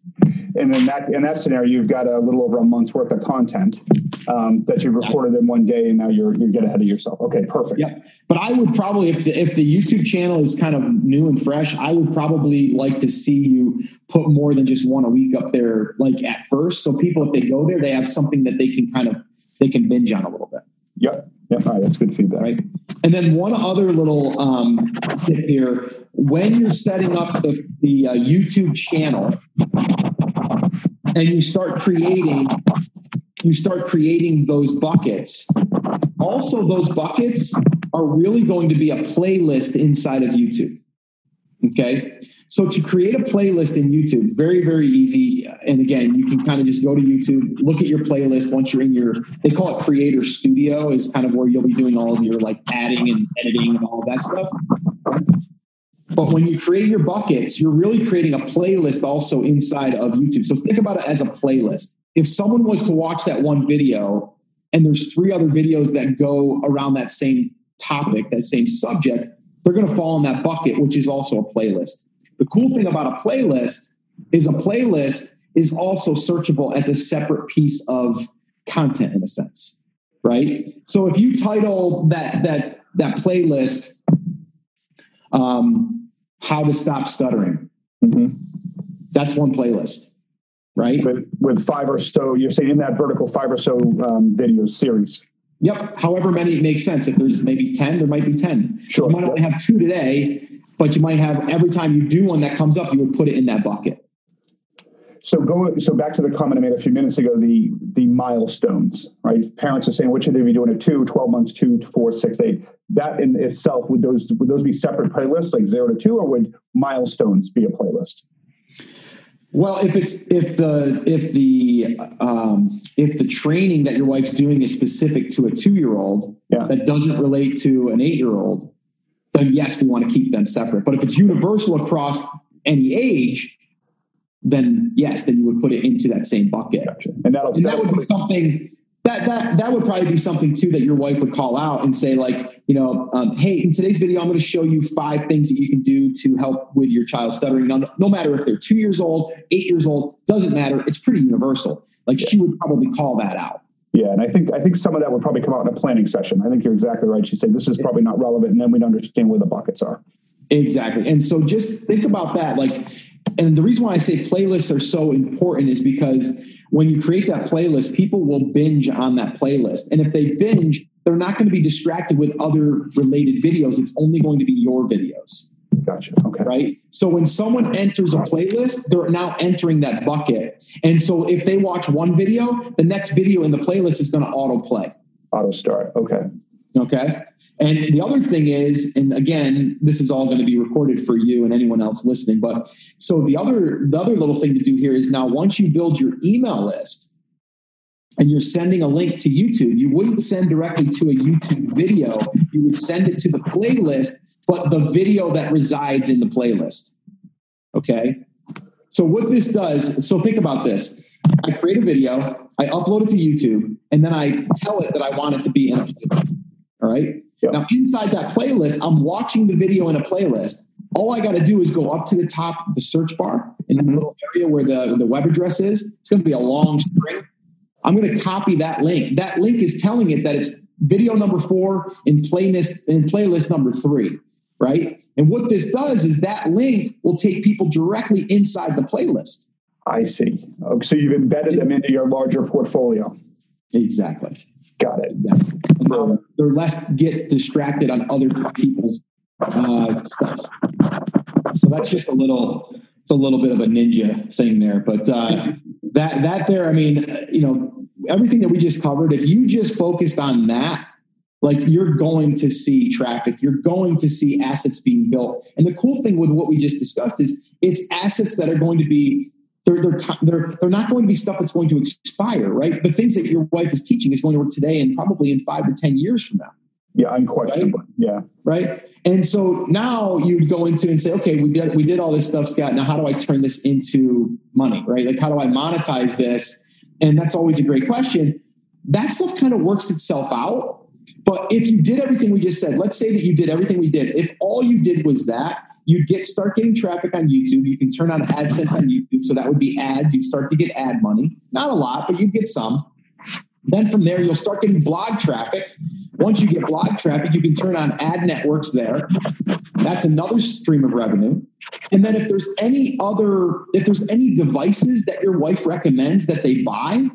And in that in that scenario, you've got a little over a month's worth of content um, that you've recorded in one day, and now you're you get ahead of yourself. Okay, perfect. Yeah, but I would probably if the, if the YouTube channel is kind of new and fresh, I would probably like to see you put more than just one a week up there, like at first, so people if they go there, they have something that they can kind of they can binge on a little bit. Yep. Yep. All right. That's good feedback. Right. And then one other little um, tip here: when you're setting up the the uh, YouTube channel, and you start creating, you start creating those buckets. Also, those buckets are really going to be a playlist inside of YouTube. Okay. So to create a playlist in YouTube, very, very easy. And again, you can kind of just go to YouTube, look at your playlist once you're in your, they call it Creator Studio, is kind of where you'll be doing all of your like adding and editing and all that stuff. But when you create your buckets, you're really creating a playlist also inside of YouTube. So think about it as a playlist. If someone was to watch that one video and there's three other videos that go around that same topic, that same subject, they're going to fall in that bucket, which is also a playlist. The cool thing about a playlist is a playlist is also searchable as a separate piece of content in a sense, right? So if you title that that that playlist um, "How to Stop Stuttering," mm-hmm. that's one playlist, right? With, with five or so, you're saying in that vertical five or so um, videos series. Yep. However many it makes sense. If there's maybe 10, there might be 10. Sure. You might only have two today, but you might have every time you do one that comes up, you would put it in that bucket. So go so back to the comment I made a few minutes ago, the the milestones, right? Parents are saying, what should they be doing at two, 12 months, two, four, six, eight. That in itself, would those would those be separate playlists, like zero to two, or would milestones be a playlist? Well, if it's if the if the um, if the training that your wife's doing is specific to a two year old yeah. that doesn't relate to an eight year old, then yes, we want to keep them separate. But if it's universal across any age, then yes, then you would put it into that same bucket. Gotcha. And, that'll, and that would be something that that that would probably be something too that your wife would call out and say like, you know, um, hey, in today's video, I'm going to show you five things that you can do to help with your child stuttering. Now, no matter if they're two years old, eight years old, doesn't matter. It's pretty universal. Like yeah. she would probably call that out. Yeah, and I think I think some of that would probably come out in a planning session. I think you're exactly right. She said this is probably not relevant, and then we'd understand where the buckets are. Exactly, and so just think about that. Like, and the reason why I say playlists are so important is because when you create that playlist, people will binge on that playlist, and if they binge, they're not going to be distracted with other related videos. It's only going to be your videos. Gotcha. Okay. Right. So when someone enters a playlist, they're now entering that bucket. And so if they watch one video, the next video in the playlist is going to auto play. Auto start. Okay. Okay. And the other thing is, and again, this is all going to be recorded for you and anyone else listening. But so the other the other little thing to do here is now once you build your email list and you're sending a link to YouTube, you wouldn't send directly to a YouTube video. You would send it to the playlist but the video that resides in the playlist. Okay. So what this does, so think about this. I create a video, I upload it to YouTube, and then I tell it that I want it to be in a playlist. All right. Yep. Now, inside that playlist, I'm watching the video in a playlist. All I got to do is go up to the top of the search bar in the mm-hmm. little area where the, the web address is. It's going to be a long string. I'm going to copy that link. That link is telling it that it's video number four in playlist in playlist number three right? And what this does is that link will take people directly inside the playlist. I see. So you've embedded them into your larger portfolio. Exactly. Got it. Um, they're less get distracted on other people's uh, stuff. So that's just a little. It's a little bit of a ninja thing there, but uh, that that there. I mean, you know, everything that we just covered. If you just focused on that, like you're going to see traffic, you're going to see assets being built. And the cool thing with what we just discussed is it's assets that are going to be they're, they're, they're, they're not going to be stuff that's going to expire, right? The things that your wife is teaching is going to work today and probably in five to 10 years from now. Yeah, unquestionably. Right? Yeah. Right. And so now you'd go into and say, okay, we did we did all this stuff, Scott. Now how do I turn this into money? Right? Like how do I monetize this? And that's always a great question. That stuff kind of works itself out. But if you did everything we just said, let's say that you did everything we did. If all you did was that, you'd get start getting traffic on YouTube. You can turn on AdSense on YouTube, so that would be ads. You'd start to get ad money, not a lot, but you'd get some. Then from there, you'll start getting blog traffic. Once you get blog traffic, you can turn on ad networks there. That's another stream of revenue. And then if there's any other, if there's any devices that your wife recommends that they buy,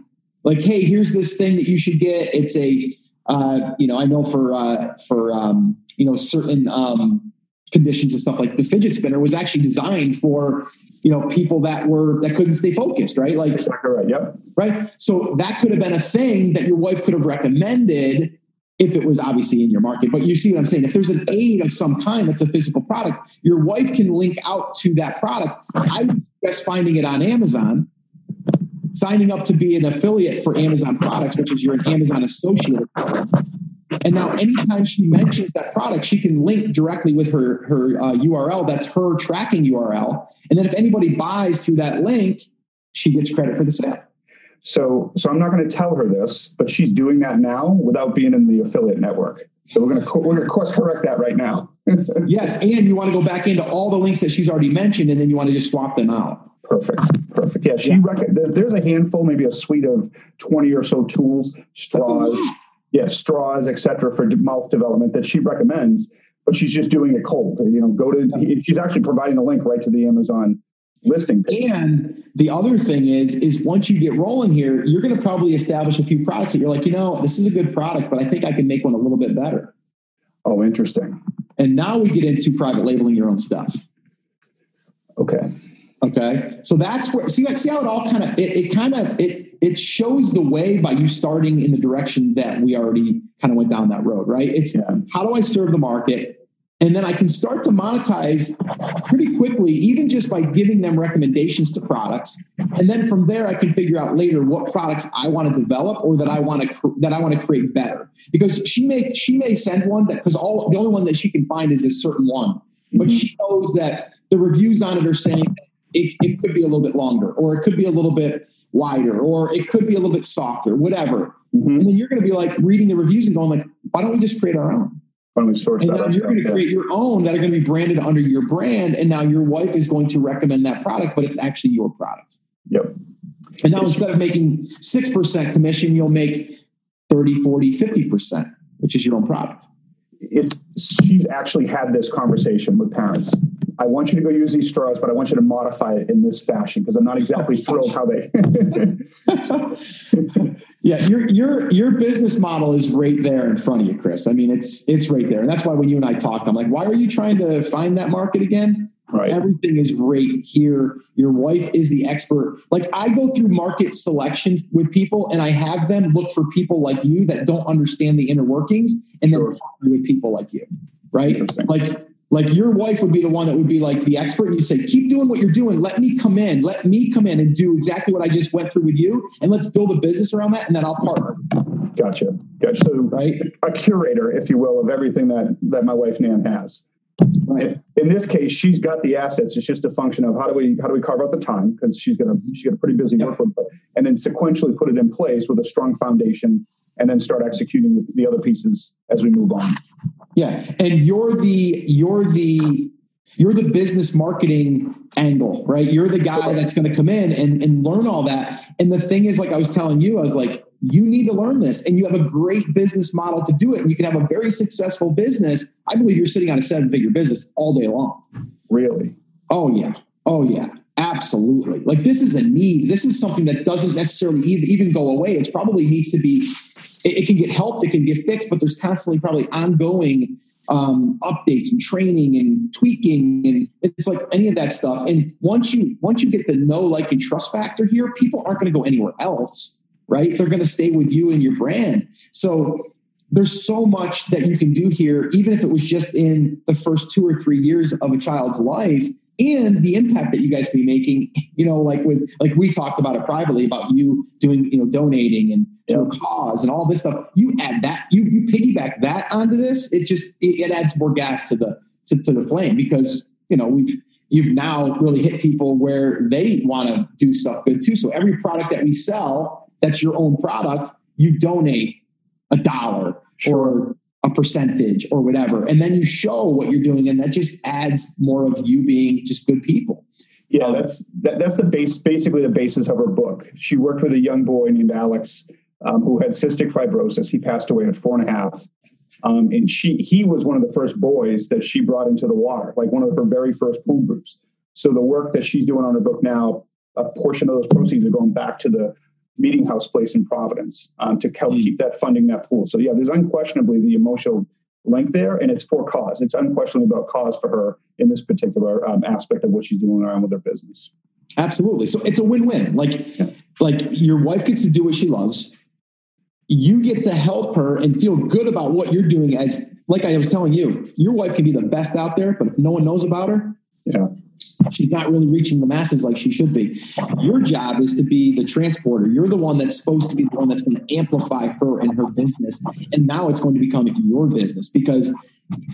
like, hey, here's this thing that you should get. It's a, uh, you know, I know for uh, for um, you know certain um, conditions and stuff like the fidget spinner was actually designed for you know people that were that couldn't stay focused right? Like exactly right yep. right? So that could have been a thing that your wife could have recommended if it was obviously in your market. But you see what i'm saying? If there's an aid of some kind that's a physical product your wife can link out to that product. I would suggest finding it on amazon signing up to be an affiliate for amazon products which is you're an amazon associate and now, anytime she mentions that product, she can link directly with her her uh, URL. That's her tracking URL. And then, if anybody buys through that link, she gets credit for the sale. So, so I'm not going to tell her this, but she's doing that now without being in the affiliate network. So we're going to we're going to course correct that right now. yes, and you want to go back into all the links that she's already mentioned, and then you want to just swap them out. Perfect, perfect. Yeah, she yeah. Rec- there's a handful, maybe a suite of twenty or so tools, straws yeah, straws, etc., for mouth development that she recommends, but she's just doing it cold. You know, go to. She's actually providing a link right to the Amazon listing. Page. And the other thing is, is once you get rolling here, you're going to probably establish a few products that you're like, you know, this is a good product, but I think I can make one a little bit better. Oh, interesting. And now we get into private labeling your own stuff. Okay. Okay. So that's where see see how it all kind of it, it kind of it it shows the way by you starting in the direction that we already kind of went down that road, right? It's yeah. how do I serve the market? And then I can start to monetize pretty quickly, even just by giving them recommendations to products. And then from there, I can figure out later what products I want to develop or that I want to that I want to create better. Because she may she may send one that because all the only one that she can find is a certain one, but mm-hmm. she knows that the reviews on it are saying it, it could be a little bit longer, or it could be a little bit wider, or it could be a little bit softer, whatever. Mm-hmm. And then you're going to be like reading the reviews and going like, why don't we just create our own? Why don't we source and now you're going to create your own that are going to be branded under your brand. And now your wife is going to recommend that product, but it's actually your product. Yep. And now instead of making 6% commission, you'll make 30, 40, 50%, which is your own product. It's she's actually had this conversation with parents I want you to go use these straws, but I want you to modify it in this fashion because I'm not exactly thrilled how they. yeah, your your your business model is right there in front of you, Chris. I mean, it's it's right there, and that's why when you and I talked, I'm like, why are you trying to find that market again? Right. Everything is right here. Your wife is the expert. Like I go through market selection with people and I have them look for people like you that don't understand the inner workings and sure. then partner with people like you. Right. Like like your wife would be the one that would be like the expert, and you say, "Keep doing what you're doing. Let me come in. Let me come in and do exactly what I just went through with you, and let's build a business around that, and then I'll partner." Gotcha. Gotcha. So, right, a curator, if you will, of everything that that my wife Nan has. Right. In this case, she's got the assets. It's just a function of how do we how do we carve out the time because she's gonna she's got a pretty busy yep. workload, and then sequentially put it in place with a strong foundation, and then start executing the other pieces as we move on. Yeah, and you're the you're the you're the business marketing angle, right? You're the guy that's going to come in and, and learn all that. And the thing is, like I was telling you, I was like, you need to learn this, and you have a great business model to do it. And you can have a very successful business. I believe you're sitting on a seven figure business all day long. Really? Oh yeah. Oh yeah. Absolutely. Like this is a need. This is something that doesn't necessarily even go away. It's probably needs to be, it, it can get helped, it can get fixed, but there's constantly probably ongoing um, updates and training and tweaking and it's like any of that stuff. And once you once you get the know, like, and trust factor here, people aren't going to go anywhere else, right? They're going to stay with you and your brand. So there's so much that you can do here, even if it was just in the first two or three years of a child's life and the impact that you guys can be making, you know, like with like we talked about it privately about you doing, you know, donating and to a cause and all this stuff. You add that, you you piggyback that onto this, it just it, it adds more gas to the to, to the flame because you know we've you've now really hit people where they want to do stuff good too. So every product that we sell that's your own product, you donate a dollar sure. or a percentage or whatever. And then you show what you're doing, and that just adds more of you being just good people. Yeah, that's that, that's the base, basically the basis of her book. She worked with a young boy named Alex um, who had cystic fibrosis. He passed away at four and a half, um, and she he was one of the first boys that she brought into the water, like one of her very first pool groups. So the work that she's doing on her book now, a portion of those proceeds are going back to the meeting house place in Providence um, to help mm. keep that funding that pool. So yeah, there's unquestionably the emotional link there, and it's for cause. It's unquestionably about cause for her in this particular um, aspect of what she's doing around with her business. Absolutely. So it's a win-win. Like, yeah. like your wife gets to do what she loves. You get to help her and feel good about what you're doing. As like I was telling you, your wife can be the best out there, but if no one knows about her, yeah she's not really reaching the masses like she should be. Your job is to be the transporter. You're the one that's supposed to be the one that's going to amplify her and her business. And now it's going to become your business because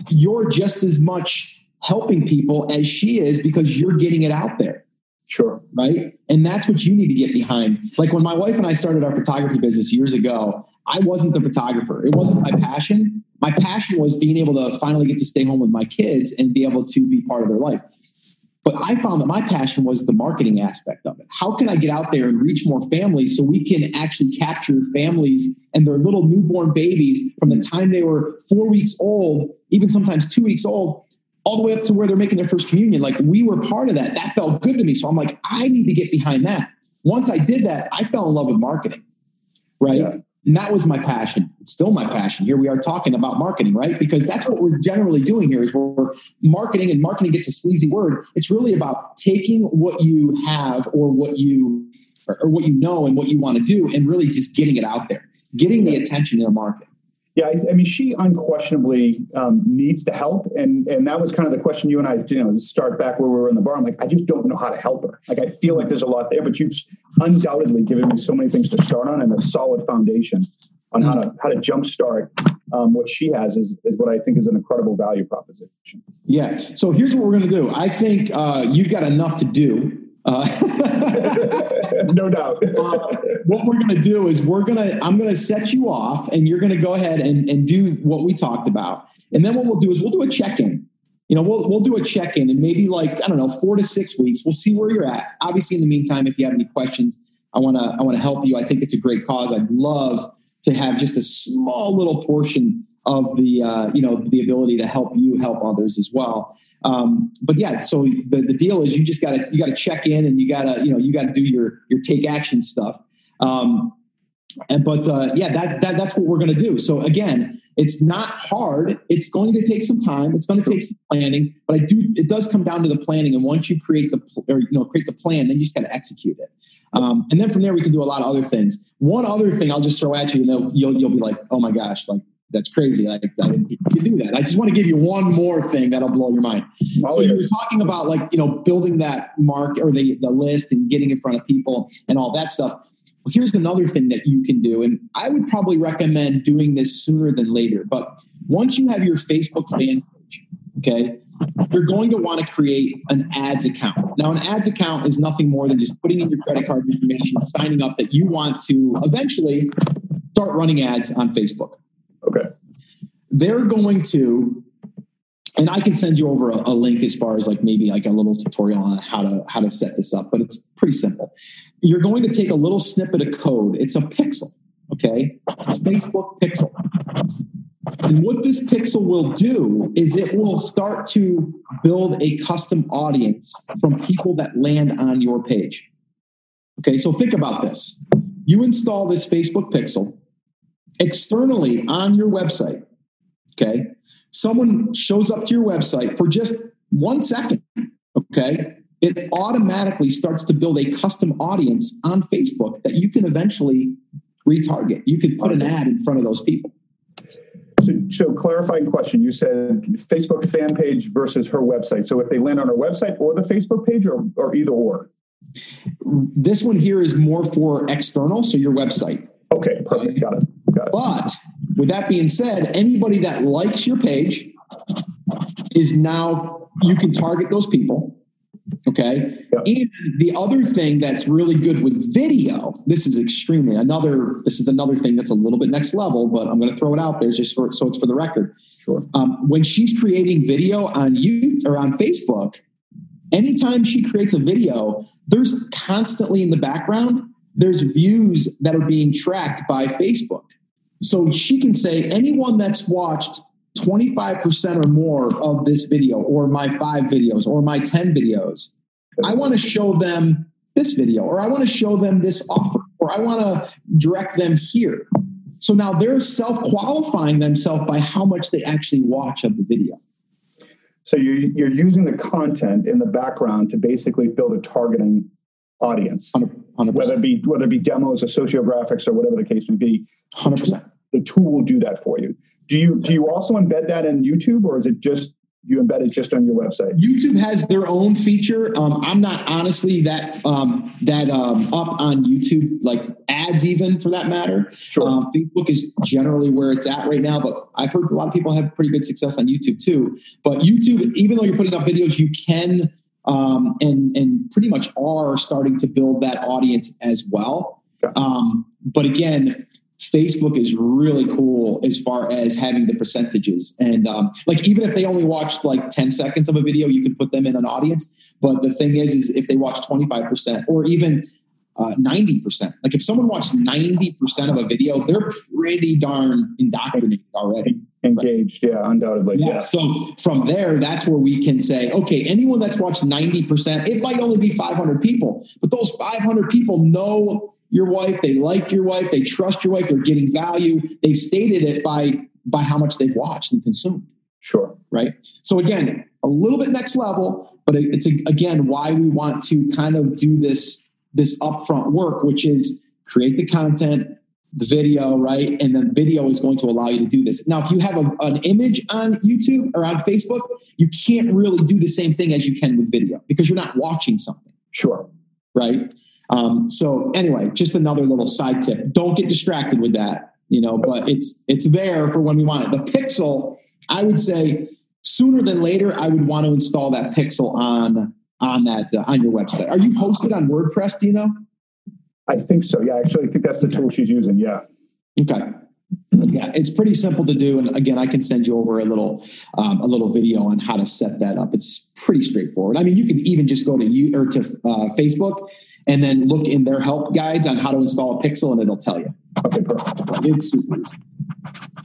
you're just as much helping people as she is because you're getting it out there. Sure. Right. And that's what you need to get behind. Like when my wife and I started our photography business years ago, I wasn't the photographer. It wasn't my passion. My passion was being able to finally get to stay home with my kids and be able to be part of their life. But I found that my passion was the marketing aspect of it. How can I get out there and reach more families so we can actually capture families and their little newborn babies from the time they were four weeks old, even sometimes two weeks old, all the way up to where they're making their first communion? Like we were part of that. That felt good to me. So I'm like, I need to get behind that. Once I did that, I fell in love with marketing. Right. Yeah. And that was my passion. Still my passion. Here we are talking about marketing, right? Because that's what we're generally doing here is we're marketing and marketing gets a sleazy word. It's really about taking what you have or what you or what you know and what you want to do and really just getting it out there, getting the attention in the market. Yeah, I, I, mean, she unquestionably um, needs the help, and and that was kind of the question you and I, you know, start back where we were in the bar. I'm like, I just don't know how to help her. Like, I feel like there's a lot there, but you've undoubtedly given me so many things to start on and a solid foundation on how to how to jumpstart um, what she has is is what I think is an incredible value proposition. Yeah. So here's what we're going to do. I think uh, you've got enough to do uh, no doubt. uh, what we're going to do is we're going to I'm going to set you off, and you're going to go ahead and, and do what we talked about, and then what we'll do is we'll do a check in. You know, we'll we'll do a check in, and maybe like I don't know, four to six weeks. We'll see where you're at. Obviously, in the meantime, if you have any questions, I want to I want to help you. I think it's a great cause. I'd love to have just a small little portion of the uh, you know the ability to help you help others as well. Um, but yeah, so the, the deal is you just gotta you gotta check in and you gotta you know you gotta do your your take action stuff. Um, and but uh, yeah, that, that that's what we're gonna do. So again, it's not hard. It's going to take some time. It's going to take some planning, but I do. It does come down to the planning. And once you create the or you know create the plan, then you just got to execute it. Um, and then from there, we can do a lot of other things. One other thing I'll just throw at you, and you'll you'll be like, oh my gosh, like that's crazy. I, I didn't do that. I just want to give you one more thing that'll blow your mind. Oh, so yeah. you were talking about like, you know, building that mark or the, the list and getting in front of people and all that stuff. Well, here's another thing that you can do. And I would probably recommend doing this sooner than later. But once you have your Facebook fan page, okay, you're going to want to create an ads account. Now, an ads account is nothing more than just putting in your credit card information, signing up that you want to eventually start running ads on Facebook. Okay. They're going to, and I can send you over a, a, link as far as like maybe like a little tutorial on how to how to set this up, but it's pretty simple. You're going to take a little snippet of code. It's a pixel. Okay, it's a Facebook pixel. And what this pixel will do is it will start to build a custom audience from people that land on your page. Okay, so think about this. You install this Facebook pixel externally on your website. Okay, someone shows up to your website for just one second. Okay, it automatically starts to build a custom audience on Facebook that you can eventually retarget. You could put an ad in front of those people. So, so, clarifying question, you said Facebook fan page versus her website. So if they land on her website or the Facebook page or, or either or? This one here is more for external, so your website. Okay, perfect. Got it. Got it. But with that being said, anybody that likes your page is now, you can target those people. Okay. Yep. And the other thing that's really good with video, this is extremely another, this is another thing that's a little bit next level, but I'm going to throw it out there just for, so it's for the record. Sure. Um, when she's creating video on YouTube or on Facebook, anytime she creates a video, there's constantly in the background, there's views that are being tracked by Facebook. So she can say anyone that's watched 25% or more of this video or my five videos or my 10 videos, I want to show them this video or I want to show them this offer or I want to direct them here. So now they're self qualifying themselves by how much they actually watch of the video. So you're, you're using the content in the background to basically build a targeting audience, 100%. whether it be whether it be demos or sociographics or whatever the case may be. Hundred percent. The tool will do that for you. Do you do you also embed that in YouTube, or is it just you embed it just on your website? YouTube has their own feature. Um, I'm not honestly that um, that um, up on YouTube, like ads, even for that matter. Sure. Um, Facebook is generally where it's at right now, but I've heard a lot of people have pretty good success on YouTube too. But YouTube, even though you're putting up videos, you can um, and and pretty much are starting to build that audience as well. Um, but again, Facebook is really cool as far as having the percentages. And um, like even if they only watched like 10 seconds of a video, you can put them in an audience. But the thing is, is if they watch 25% or even uh, 90%, like if someone watched 90% of a video, they're pretty darn indoctrinated already. Engaged, yeah, undoubtedly. Yeah. yeah. So from there, that's where we can say, okay, anyone that's watched 90%, it might only be 500 people, but those 500 people know your wife, they like your wife, they trust your wife, they're getting value. They've stated it by by how much they've watched and consumed. Sure. Right. So again, a little bit next level, but it's again why we want to kind of do this this upfront work, which is create the content, the video, right? And then video is going to allow you to do this. Now, if you have a, an image on YouTube or on Facebook, you can't really do the same thing as you can with video because you're not watching something. Sure. Right. Um, so anyway, just another little side tip. Don't get distracted with that, you know, but it's it's there for when we want it. The Pixel, I would say sooner than later, I would want to install that Pixel on on that uh, on your website. Are you hosted on WordPress? Do you know? I think so. Yeah, actually, I think that's the tool she's using. Yeah. Okay. Yeah, it's pretty simple to do, and again, I can send you over a little um, a little video on how to set that up. It's pretty straightforward. I mean, you can even just go to you or to uh, Facebook and then look in their help guides on how to install a pixel and it'll tell you. Okay, perfect. It's super easy.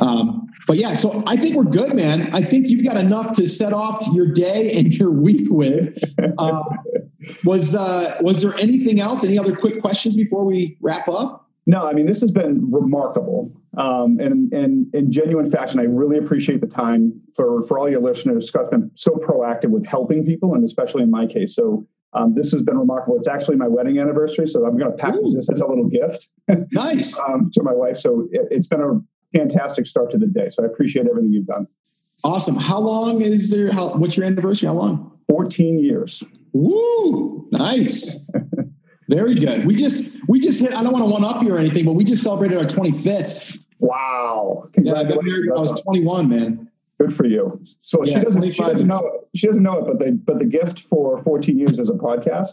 Um, but yeah, so I think we're good, man. I think you've got enough to set off your day and your week with. Uh, was uh, was there anything else? Any other quick questions before we wrap up? No, I mean this has been remarkable, um, and and in genuine fashion, I really appreciate the time for for all your listeners. Scott's been so proactive with helping people, and especially in my case. So um, this has been remarkable. It's actually my wedding anniversary, so I'm going to package Ooh. this as a little gift. Nice um, to my wife. So it, it's been a fantastic start to the day. So I appreciate everything you've done. Awesome. How long is your? How, what's your anniversary? How long? Fourteen years. Woo! Nice. Very good. We just we just hit. I don't want to one up you or anything, but we just celebrated our 25th. Wow! Yeah, I got married. I was 21, man. Good for you. So yeah, she doesn't she doesn't know it. She doesn't know it, but the but the gift for 14 years as a podcast,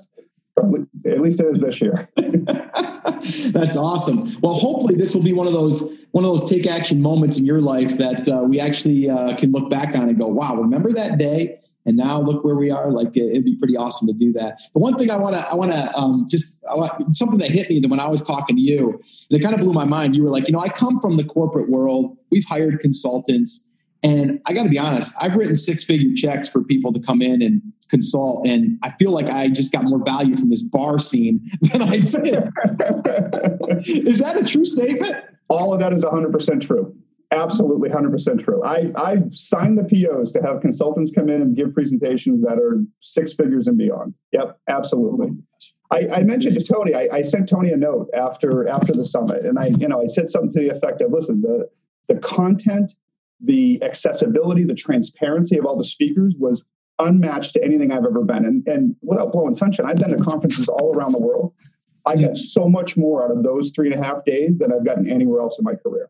probably at least it is this year. That's awesome. Well, hopefully this will be one of those one of those take action moments in your life that uh, we actually uh, can look back on and go, wow, remember that day and now look where we are. Like it, would be pretty awesome to do that. The one thing I want to, I want to um, just want, something that hit me that when I was talking to you, and it kind of blew my mind. You were like, you know, I come from the corporate world. We've hired consultants, and I got to be honest, I've written six figure checks for people to come in and consult, and I feel like I just got more value from this bar scene than I did. Is that a true statement? All of that is 100% true. Absolutely, 100% true. I, I've signed the POs to have consultants come in and give presentations that are six figures and beyond. Yep, absolutely. I, I mentioned to Tony, I, I, sent Tony a note after after the summit, and I, you know, I said something to the effect of, "Listen, the the content, the accessibility, the transparency of all the speakers was unmatched to anything I've ever been." And and without blowing sunshine, I've been to conferences all around the world. I got so much more out of those three and a half days than I've gotten anywhere else in my career.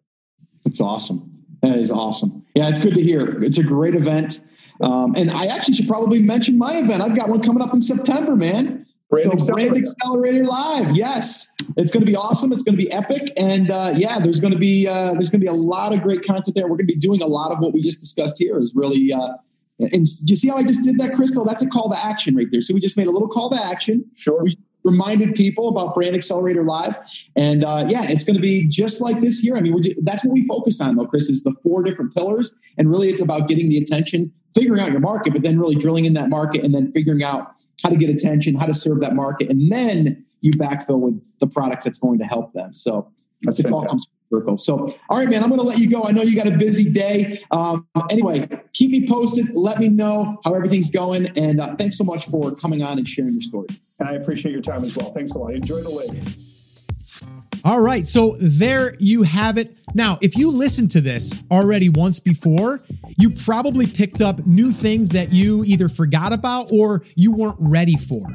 It's awesome. That is awesome. Yeah, it's good to hear. It's a great event. Um, and I actually should probably mention my event. I've got one coming up in September, man. Brand so Accelerator. Brand Accelerator Live. Yes. It's going to be awesome. It's going to be epic. And uh, yeah, there's going to be uh, there's going to be a lot of great content there. We're going to be doing a lot of what we just discussed here is really uh, and you see how I just did that, Crystal? That's a call to action right there. So we just made a little call to action. Sure. We reminded people about Brand Accelerator Live. And uh, yeah, it's going to be just like this here. I mean, just, that's what we focus on, though, Chris, is the four different pillars. And really, it's about getting the attention, figuring out your market, but then really drilling in that market and then figuring out how to get attention, how to serve that market. And then you backfill with the products that's going to help them. So that's it's all comes circle. So, all right, man, I'm going to let you go. I know you got a busy day. Um, anyway, keep me posted. Let me know how everything's going. And uh, thanks so much for coming on and sharing your story. And I appreciate your time as well. Thanks a lot. Enjoy the lake. All right, so there you have it. Now, if you listened to this already once before, you probably picked up new things that you either forgot about or you weren't ready for.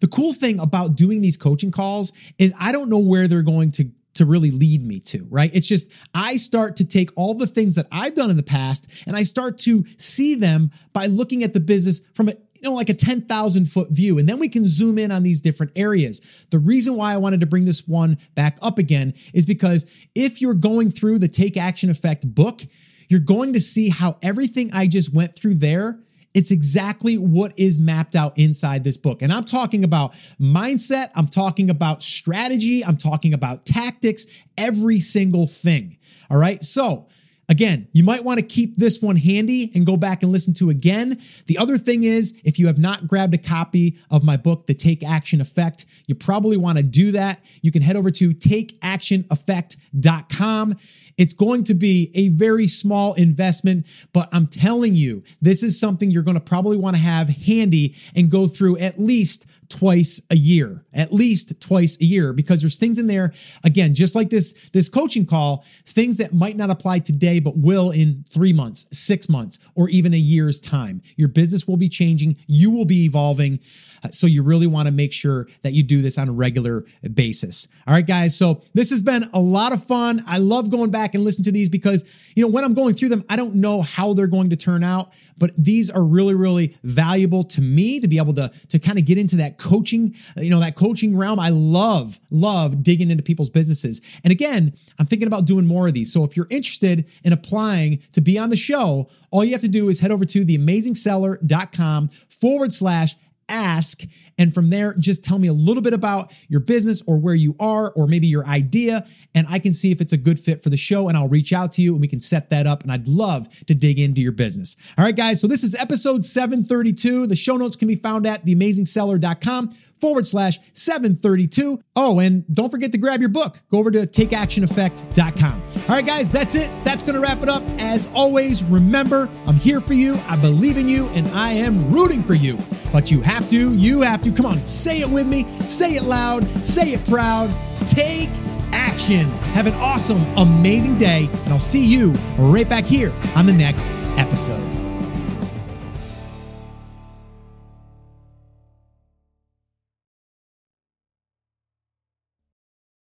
The cool thing about doing these coaching calls is I don't know where they're going to to really lead me to, right? It's just I start to take all the things that I've done in the past and I start to see them by looking at the business from a you know, like a 10,000 foot view. And then we can zoom in on these different areas. The reason why I wanted to bring this one back up again is because if you're going through the Take Action Effect book, you're going to see how everything I just went through there it's exactly what is mapped out inside this book. And I'm talking about mindset, I'm talking about strategy, I'm talking about tactics, every single thing. All right. So, Again, you might want to keep this one handy and go back and listen to again. The other thing is, if you have not grabbed a copy of my book, The Take Action Effect, you probably want to do that. You can head over to takeactioneffect.com. It's going to be a very small investment, but I'm telling you, this is something you're going to probably want to have handy and go through at least twice a year at least twice a year because there's things in there again just like this this coaching call things that might not apply today but will in 3 months 6 months or even a year's time. Your business will be changing you will be evolving Uh, so you really want to make sure that you do this on a regular basis. All right guys so this has been a lot of fun. I love going back and listening to these because you know when i'm going through them i don't know how they're going to turn out but these are really really valuable to me to be able to to kind of get into that coaching you know that coaching realm. I love love digging into people's businesses. And again i'm thinking about doing more of these. So if you're interested in applying to be on the show all you have to do is head over to theamazingseller.com forward slash ask and from there, just tell me a little bit about your business or where you are, or maybe your idea, and I can see if it's a good fit for the show. And I'll reach out to you and we can set that up. And I'd love to dig into your business. All right, guys. So this is episode 732. The show notes can be found at theamazingseller.com forward slash 732. Oh, and don't forget to grab your book. Go over to takeactioneffect.com. All right, guys, that's it. That's going to wrap it up. As always, remember, I'm here for you. I believe in you and I am rooting for you. But you have to, you have to. Come on, say it with me. Say it loud. Say it proud. Take action. Have an awesome, amazing day. And I'll see you right back here on the next episode.